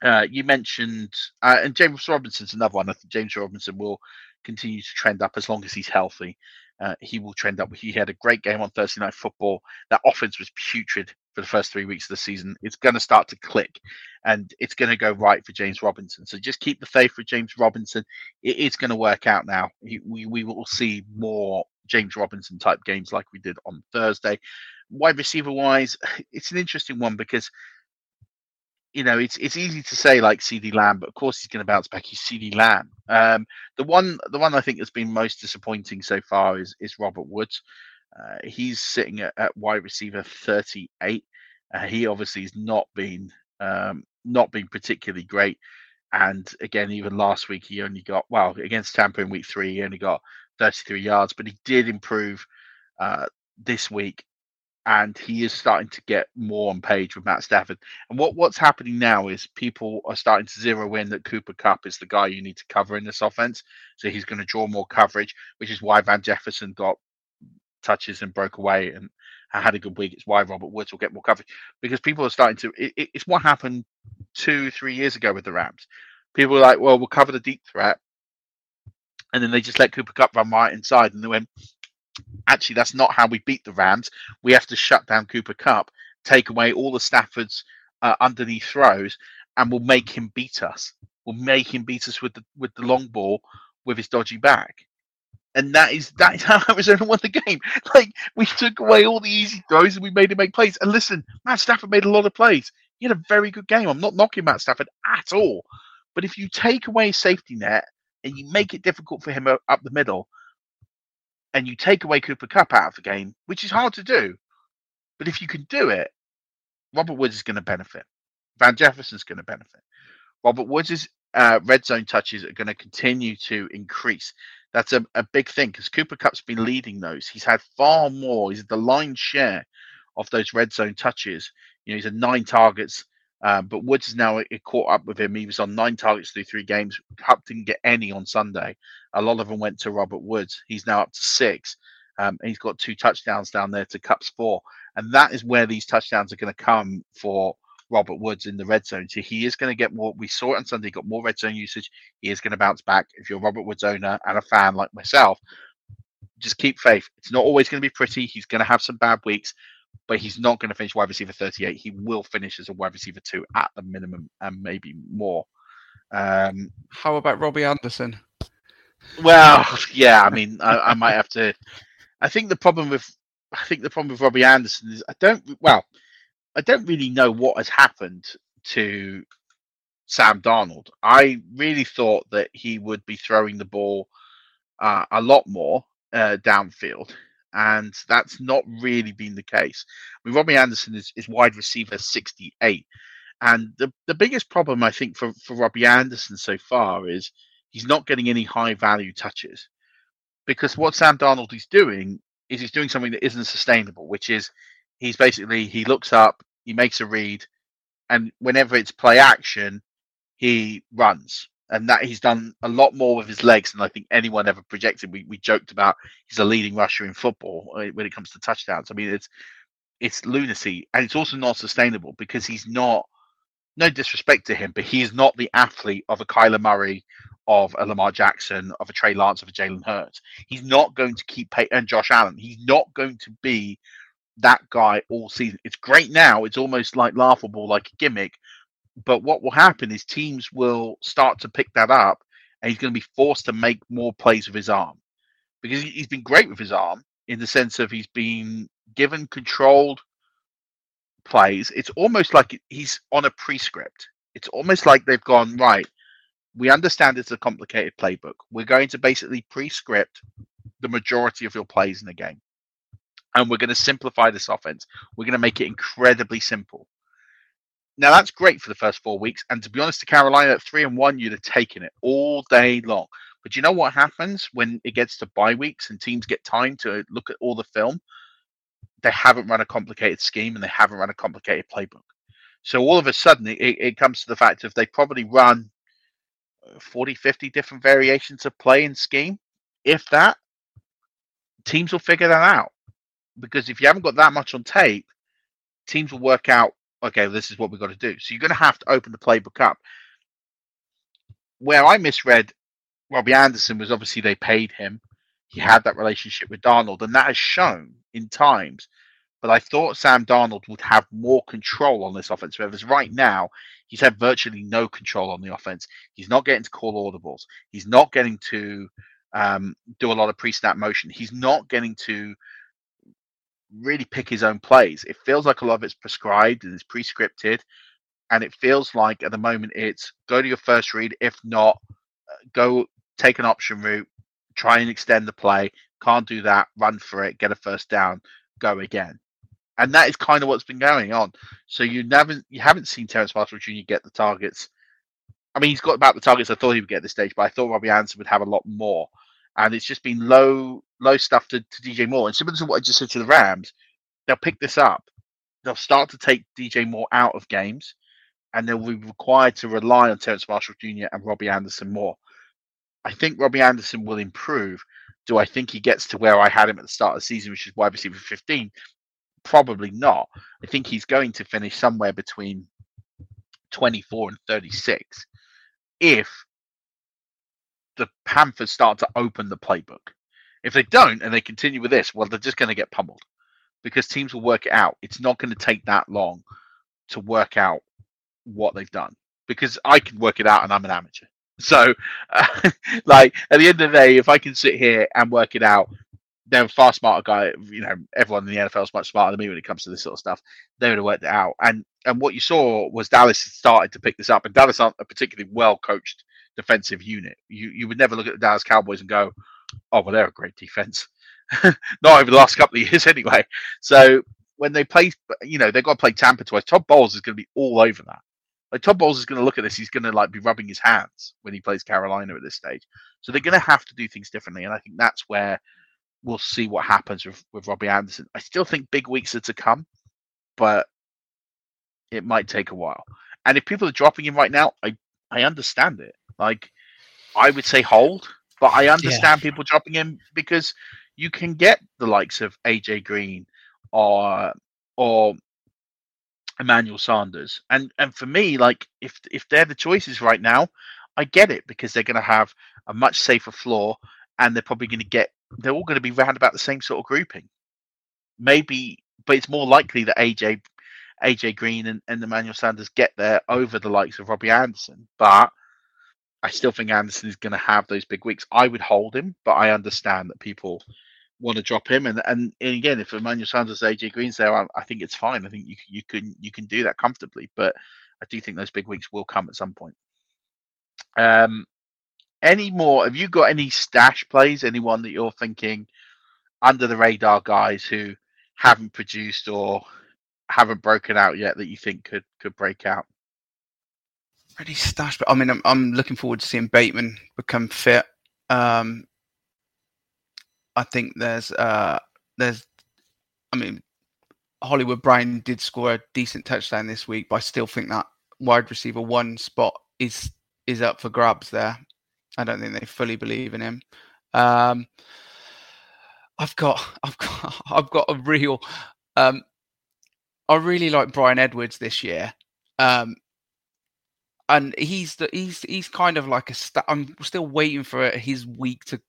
Uh, you mentioned, uh, and James Robinson's another one. I think James Robinson will continue to trend up as long as he's healthy. Uh, he will trend up. He had a great game on Thursday Night Football. That offense was putrid for the first three weeks of the season. It's going to start to click, and it's going to go right for James Robinson. So just keep the faith for James Robinson. It is going to work out now. We we will see more James Robinson type games like we did on Thursday. Wide receiver wise, it's an interesting one because you know, it's it's easy to say like CeeDee Lamb, but of course he's going to bounce back. He's CeeDee Lamb. Um, the one the one I think has been most disappointing so far is is Robert Woods. Uh, he's sitting at, at, wide receiver 38. Uh, he obviously has not been um, not been particularly great. And again, even last week he only got well against Tampa in week three. He only got 33 yards, but he did improve uh, this week and he is starting to get more on page with Matt Stafford. And what what's happening now is people are starting to zero in that Cooper Kupp is the guy you need to cover in this offense. So he's going to draw more coverage, which is why Van Jefferson got touches and broke away and had a good week. It's why Robert Woods will get more coverage because people are starting to. It, it's what happened two, three years ago with the Rams. People were like, "Well, we'll cover the deep threat," and then they just let Cooper Kupp run right inside, and they went, actually that's not how we beat the Rams. We have to shut down Cooper Kupp, take away all the Stafford's uh, underneath throws, and we'll make him beat us. We'll make him beat us with the with the long ball with his dodgy back. And that is that is how Arizona won the game. Like we took away all the easy throws and we made him make plays. And listen, Matt Stafford made a lot of plays. He had a very good game. I'm not knocking Matt Stafford at all. But if you take away safety net and you make it difficult for him up the middle, and you take away Cooper Kupp out of the game, which is hard to do. But if you can do it, Robert Woods is going to benefit. Van Jefferson's going to benefit. Robert Woods' uh, red zone touches are going to continue to increase. That's a, a big thing because Cooper Kupp's been leading those. He's had far more. He's the line share of those red zone touches. You know, he's had nine targets um, but Woods is now caught up with him. He was on nine targets through three games. Kupp didn't get any on Sunday. A lot of them went to Robert Woods. He's now up to six. Um, he's got two touchdowns down there to Kupp's four. And that is where these touchdowns are going to come for Robert Woods in the red zone. So he is going to get more. We saw it on Sunday, got more red zone usage. He is going to bounce back. If you're Robert Woods owner and a fan like myself, just keep faith. It's not always going to be pretty. He's going to have some bad weeks, but he's not going to finish wide receiver 38. He will finish as a wide receiver two at the minimum and maybe more. Um, How about Robbie Anderson? Well, yeah, I mean, I, I, might have to. I think the problem with I think the problem with Robbie Anderson is I don't well, I don't really know what has happened to Sam Darnold. I really thought that he would be throwing the ball uh, a lot more uh, downfield and that's not really been the case. I mean, Robbie Anderson is, is wide receiver 68. And the, the biggest problem, I think, for, for Robbie Anderson so far is he's not getting any high value touches. Because what Sam Darnold is doing is he's doing something that isn't sustainable, which is he's basically, he looks up, he makes a read, and whenever it's play action, he runs and that he's done a lot more with his legs than I think anyone ever projected. We we joked about he's a leading rusher in football uh, when it comes to touchdowns. I mean, it's it's lunacy, and it's also not sustainable because he's not. No disrespect to him, but he's not the athlete of a Kyler Murray, of a Lamar Jackson, of a Trey Lance, of a Jalen Hurts. He's not going to keep pay- and Josh Allen. He's not going to be that guy all season. It's great now. It's almost like laughable, like a gimmick but what will happen is teams will start to pick that up, and he's going to be forced to make more plays with his arm because he's been great with his arm in the sense of he's been given controlled plays. It's almost like he's on a prescript. It's almost like they've gone right. We understand it's a complicated playbook. We're going to basically prescript the majority of your plays in the game. And we're going to simplify this offense. We're going to make it incredibly simple. Now that's great for the first four weeks, and to be honest, to Carolina at three and one, you'd have taken it all day long. But you know what happens when it gets to bye weeks and teams get time to look at all the film? They haven't run a complicated scheme and they haven't run a complicated playbook. So all of a sudden, it, it comes to the fact of they probably run uh, 40, 50 different variations of play and scheme. If that, teams will figure that out. Because if you haven't got that much on tape, teams will work out okay, this is what we've got to do. So you're going to have to open the playbook up. Where I misread Robbie Anderson was obviously they paid him. He had that relationship with Darnold, and that has shown in times. But I thought Sam Darnold would have more control on this offense. Whereas right now, he's had virtually no control on the offense. He's not getting to call audibles. He's not getting to um, do a lot of pre-snap motion. He's not getting to really pick his own plays. It feels like a lot of it's prescribed and it's pre-scripted, and it feels like at the moment it's go to your first read. If not, uh, go take an option route, try and extend the play. Can't do that. Run for it. Get a first down. Go again. And that is kind of what's been going on. So you never, you haven't seen Terrace Marshall Jr. get the targets. I mean, he's got about the targets I thought he would get at this stage, but I thought Robbie Anderson would have a lot more. And it's just been low, low stuff to, to DJ Moore. And similar to what I just said to the Rams, they'll pick this up. They'll start to take DJ Moore out of games, and they'll be required to rely on Terrace Marshall Jr. and Robbie Anderson more. I think Robbie Anderson will improve. Do I think he gets to where I had him at the start of the season, which is wide receiver 15? Probably not. I think he's going to finish somewhere between 24 and 36 if the Panthers start to open the playbook. If they don't and they continue with this, well, they're just going to get pummeled because teams will work it out. It's not going to take that long to work out what they've done because I can work it out and I'm an amateur. So, uh, like at the end of the day, if I can sit here and work it out, they're a far smarter guy. You know, everyone in the NFL is much smarter than me when it comes to this sort of stuff. They would have worked it out. And and what you saw was Dallas started to pick this up, and Dallas aren't a particularly well coached defensive unit. You you would never look at the Dallas Cowboys and go, oh well, they're a great defense. Not over the last couple of years, anyway. So when they play, you know, they've got to play Tampa twice. Todd Bowles is going to be all over that. Like Todd Bowles is going to look at this. He's going to like be rubbing his hands when he plays Carolina at this stage. So they're going to have to do things differently, and I think that's where we'll see what happens with, with Robbie Anderson. I still think big weeks are to come, but it might take a while. And if people are dropping him right now, I I understand it. Like I would say hold, but I understand yeah. people dropping him because you can get the likes of AJ Green or or Emmanuel Sanders. And and for me, like if if they're the choices right now, I get it because they're going to have a much safer floor and they're probably going to get they're all going to be round about the same sort of grouping. Maybe, but it's more likely that AJ AJ Green and, and Emmanuel Sanders get there over the likes of Robbie Anderson. But I still think Anderson is going to have those big weeks. I would hold him, but I understand that people want to drop him. And and, and again, if Emmanuel Sanders, AJ Green's there, I, I, think it's fine. I think you you can you can do that comfortably. But I do think those big weeks will come at some point. Um, any more? Have you got any stash plays? Anyone that you're thinking under the radar guys who haven't produced or haven't broken out yet that you think could could break out? Ready stashed, but I mean, I'm I'm looking forward to seeing Bateman become fit. Um, I think there's uh there's I mean Hollywood Brown did score a decent touchdown this week, but I still think that wide receiver one spot is is up for grabs there. I don't think they fully believe in him. Um, I've got I've got I've got a real um, I really like Bryan Edwards this year. Um, and he's the he's he's kind of like a st- I'm still waiting for his week to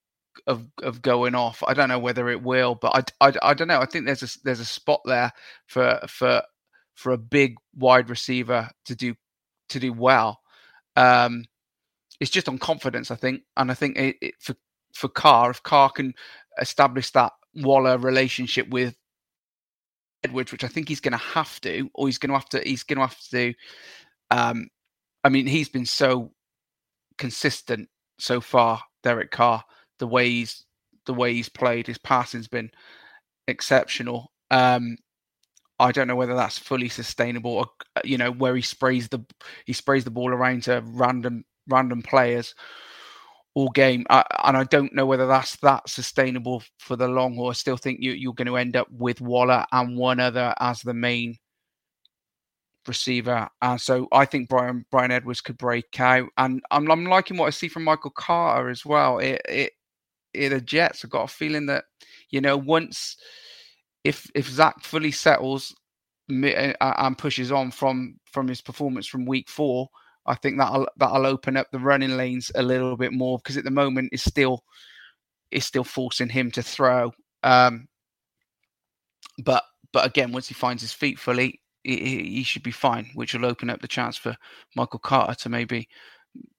of of going off. I don't know whether it will, but I, I, I don't know. I think there's a there's a spot there for for for a big wide receiver to do to do well. Um, it's just on confidence, I think, and I think it, it, for for Carr, if Carr can establish that Waller relationship with Edwards, which I think he's going to have to, or he's going to have to, he's going to have to. Um, I mean, he's been so consistent so far, Derek Carr the way he's the way he's played. His passing's been exceptional. Um, I don't know whether that's fully sustainable. Or, uh, you know, where he sprays the he sprays the ball around to random random players all game, I, and I don't know whether that's that sustainable for the long haul. I still think you, you're going to end up with Waller and one other as the main receiver. And so I think Bryan Bryan Edwards could break out, and I'm, I'm liking what I see from Michael Carter as well. It it the Jets. I've got a feeling that you know once if if Zach fully settles uh, and pushes on from from his performance from week four, I think that'll that'll open up the running lanes a little bit more because at the moment it's still it's still forcing him to throw. Um, but but again, once he finds his feet fully, he, he should be fine, which will open up the chance for Michael Carter to maybe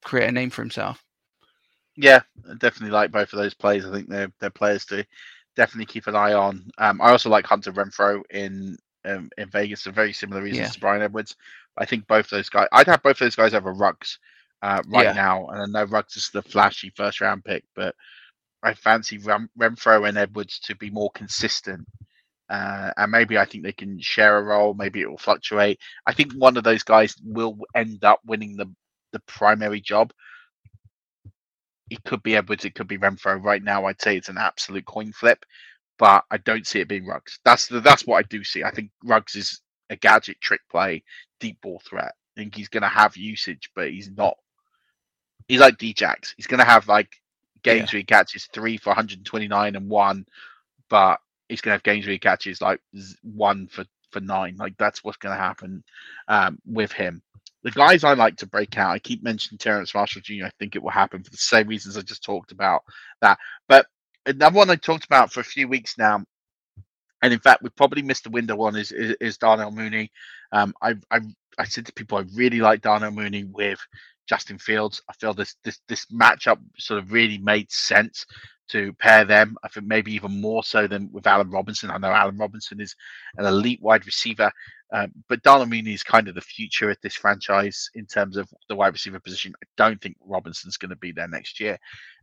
create a name for himself. Yeah, definitely like both of those plays. I think they're they're players to definitely keep an eye on. Um, I also like Hunter Renfrow in um, in Vegas for very similar reasons yeah. to Bryan Edwards. I think both those guys. I'd have both of those guys over Ruggs uh, right yeah. now, and I know Ruggs is the flashy first round pick, but I fancy Renfrow and Edwards to be more consistent. Uh, and maybe I think they can share a role. Maybe it will fluctuate. I think one of those guys will end up winning the the primary job. It could be Edwards. It could be Renfrow. Right now, I'd say it's an absolute coin flip, but I don't see it being Ruggs. That's the, that's what I do see. I think Ruggs is a gadget trick play, deep ball threat. I think he's going to have usage, but he's not. He's like Djax. He's going to have like games yeah. where he catches three for 129 and one, but he's going to have games where he catches like one for for nine. Like that's what's going to happen um, with him. The guys I like to break out, I keep mentioning Terrace Marshall Jr. I think it will happen for the same reasons I just talked about that. But another one I talked about for a few weeks now, and in fact we probably missed the window on is is, is Darnell Mooney. Um, I, I I said to people I really like Darnell Mooney with Justin Fields. I feel this this this matchup sort of really made sense to pair them. I think maybe even more so than with Allen Robinson. I know Allen Robinson is an elite wide receiver, um, but Darnell Mooney is kind of the future at this franchise in terms of the wide receiver position. I don't think Robinson's going to be there next year.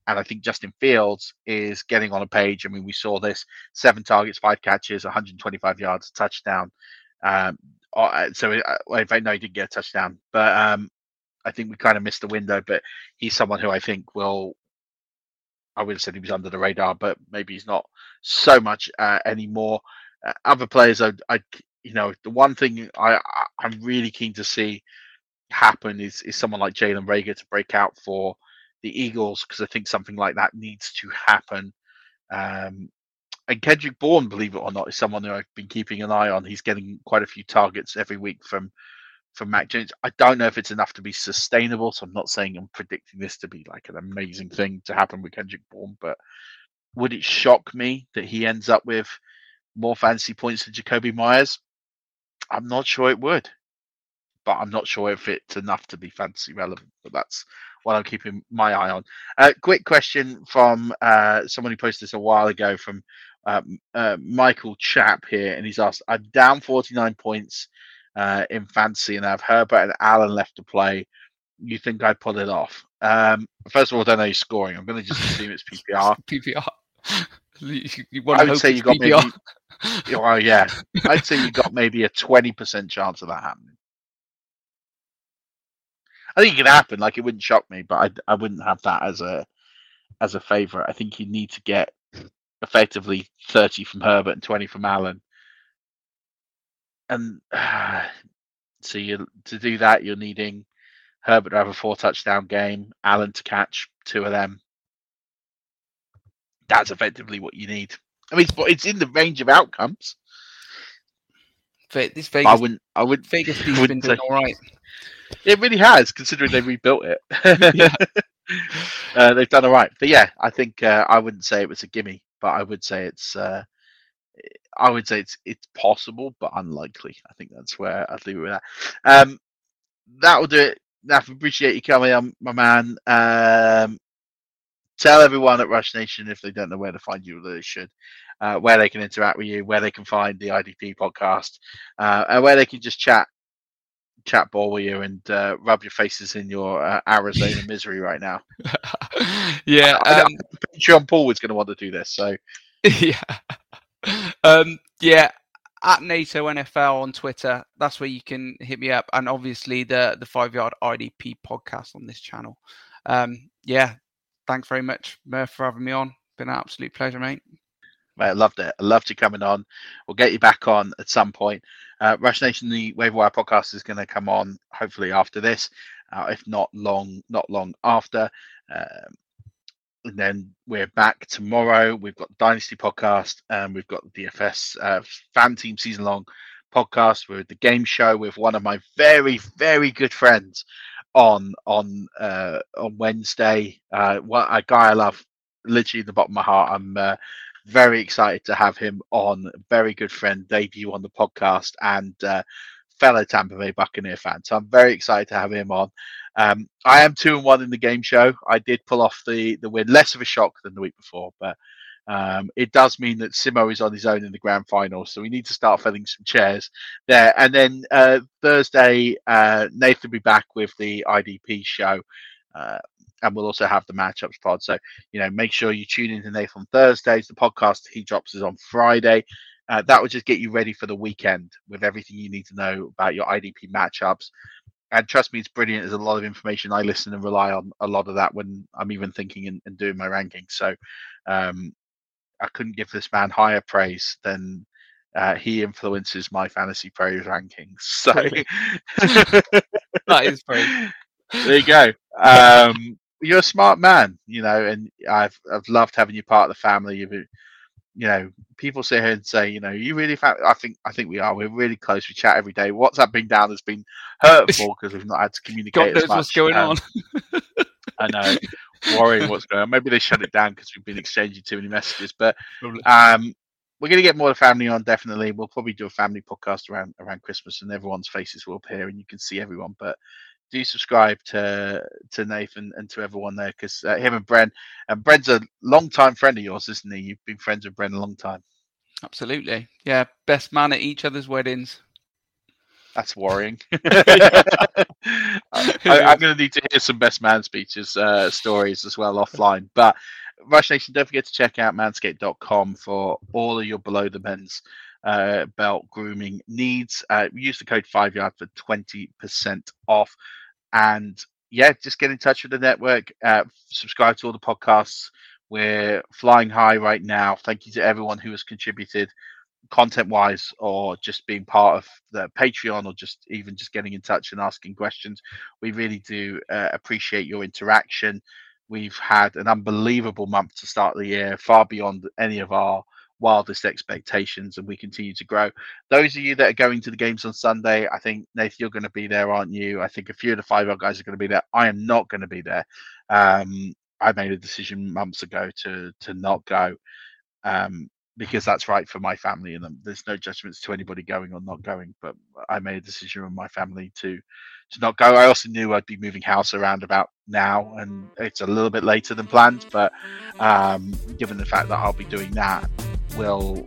And I think Justin Fields is getting on a page. I mean, we saw this seven targets, five catches, 125 yards, touchdown. Um, uh, so if I know he didn't get a touchdown, but um, I think we kind of missed the window. But he's someone who I think will I would have said he was under the radar, but maybe he's not so much uh, anymore. Uh, other players, I, I, you know, the one thing I, I am really keen to see happen is is someone like Jalen Reagor to break out for the Eagles because I think something like that needs to happen. Um, and Kendrick Bourne, believe it or not, is someone who I've been keeping an eye on. He's getting quite a few targets every week from from Mac Jones. I don't know if it's enough to be sustainable, so I'm not saying I'm predicting this to be like an amazing thing to happen with Kendrick Bourne, but would it shock me that he ends up with more fancy points than Jakobi Meyers? I'm not sure it would, but I'm not sure if it's enough to be fantasy relevant. But that's what I'm keeping my eye on. Uh, quick question from uh, someone who posted this a while ago from um, uh, Michael Chap here, and he's asked, "I'm down 49 points uh, in fantasy and have Herbert and Allen left to play, you think I'd pull it off? Um, first of all, I don't know who's scoring. I'm going to just assume it's PPR. PPR. you, you I would say you got PPR. maybe. well, yeah, I'd say you got maybe a twenty percent chance of that happening. I think it could happen. Like it wouldn't shock me, but I I wouldn't have that as a as a favorite. I think you need to get effectively thirty from Herbert and twenty from Allen and uh, so you to do that, you're needing Herbert to have a four touchdown game, Allen to catch two of them. That's effectively what you need. I mean, it's, it's in the range of outcomes. This Vegas, I wouldn't. I would. Vegas has been doing all right. It really has, considering they rebuilt it. uh, they've done all right, but yeah, I think uh, I wouldn't say it was a gimme, but I would say it's uh, I would say it's it's possible, but unlikely. I think that's where I'd leave it with that. Um, that will do it. Naf, appreciate you coming on, my man. Um, tell everyone at Rush Nation if they don't know where to find you, they should. Uh, where they can interact with you, where they can find the IDP podcast, uh, and where they can just chat, chat ball with you, and uh, rub your faces in your uh, Arizona misery right now. yeah, um, Sean Paul was going to want to do this, so yeah um, yeah, at NATO NFL on Twitter. That's where you can hit me up, and obviously the the Five Yard IDP podcast on this channel. Um, yeah, thanks very much, Murph, for having me on. Been an absolute pleasure, mate. Mate, I loved it. I loved you coming on. We'll get you back on at some point. Uh, Rush Nation, the Waiver Wire podcast is going to come on hopefully after this, uh, if not long, not long after. Um, and then we're back tomorrow. We've got Dynasty podcast and we've got the DFS uh, fan team season long podcast with the game show with one of my very, very good friends, on on uh, on Wednesday. Uh, what a guy I love, literally the bottom of my heart. I'm uh, very excited to have him on. Very good friend, debut on the podcast, and uh, fellow Tampa Bay Buccaneer fan. So I'm very excited to have him on. Um, I am two and one in the game show. I did pull off the the win, less of a shock than the week before, but um, it does mean that Simo is on his own in the grand final, so we need to start filling some chairs there. And then uh, Thursday, uh, Nathan will be back with the IDP show, uh, and we'll also have the matchups pod. So you know, make sure you tune in to Nathan Thursdays. The podcast he drops is on Friday. Uh, that will just get you ready for the weekend with everything you need to know about your IDP matchups. And trust me, it's brilliant. There's a lot of information. I listen and rely on a lot of that when I'm even thinking and, and doing my rankings. So um, I couldn't give this man higher praise than uh, he influences my fantasy praise rankings. So that is great. There you go. Um, you're a smart man, you know, and I've I've loved having you part of the family. You've, you know, people sit here and say, you know, you really. Fa-? I think I think we are. We're really close. We chat every day. What's WhatsApp being down has been hurtful because we've not had to communicate. God knows what's going um, on. I know worrying what's going on. Maybe they shut it down because we've been exchanging too many messages. But um, we're going to get more of the family on. Definitely, we'll probably do a family podcast around around Christmas, and everyone's faces will appear, and you can see everyone. But do subscribe to to Nathan and to everyone there because uh, him and Bren and Bren's a long time friend of yours, isn't he? You've been friends with Bren a long time. Absolutely, yeah. Best man at each other's weddings. That's worrying. I, am going to need to hear some best man speeches, uh, stories as well offline. But Rush Nation, don't forget to check out manscaped.com for all of your below the men's uh, belt grooming needs. Uh, use the code 5yard for 20% off. And yeah, just get in touch with the network. Uh, subscribe to all the podcasts. We're flying high right now. Thank you to everyone who has contributed content wise or just being part of the patreon or just even just getting in touch and asking questions we really do uh, appreciate your interaction we've had an unbelievable month to start the year far beyond any of our wildest expectations and we continue to grow. Those of you that are going to the games on sunday i think nathan you're going to be there aren't you? I think a few of the five guys are going to be there. I am not going to be there. Um, i made a decision months ago to to not go um, because that's right for my family and there's no judgments to anybody going or not going but i made a decision with my family to to not go. I also knew i'd be moving house around about now and it's a little bit later than planned but um, given the fact that i'll be doing that will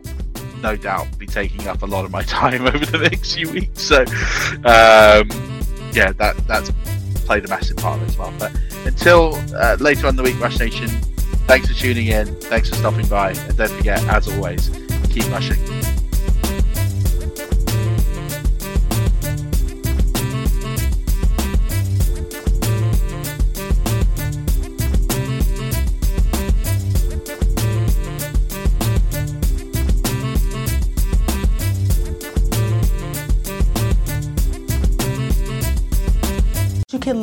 no doubt be taking up a lot of my time over the next few weeks so um, yeah that that's played a massive part as well but until uh, later on the week rush nation Thanks for tuning in. Thanks for stopping by. And don't forget, as always, keep rushing.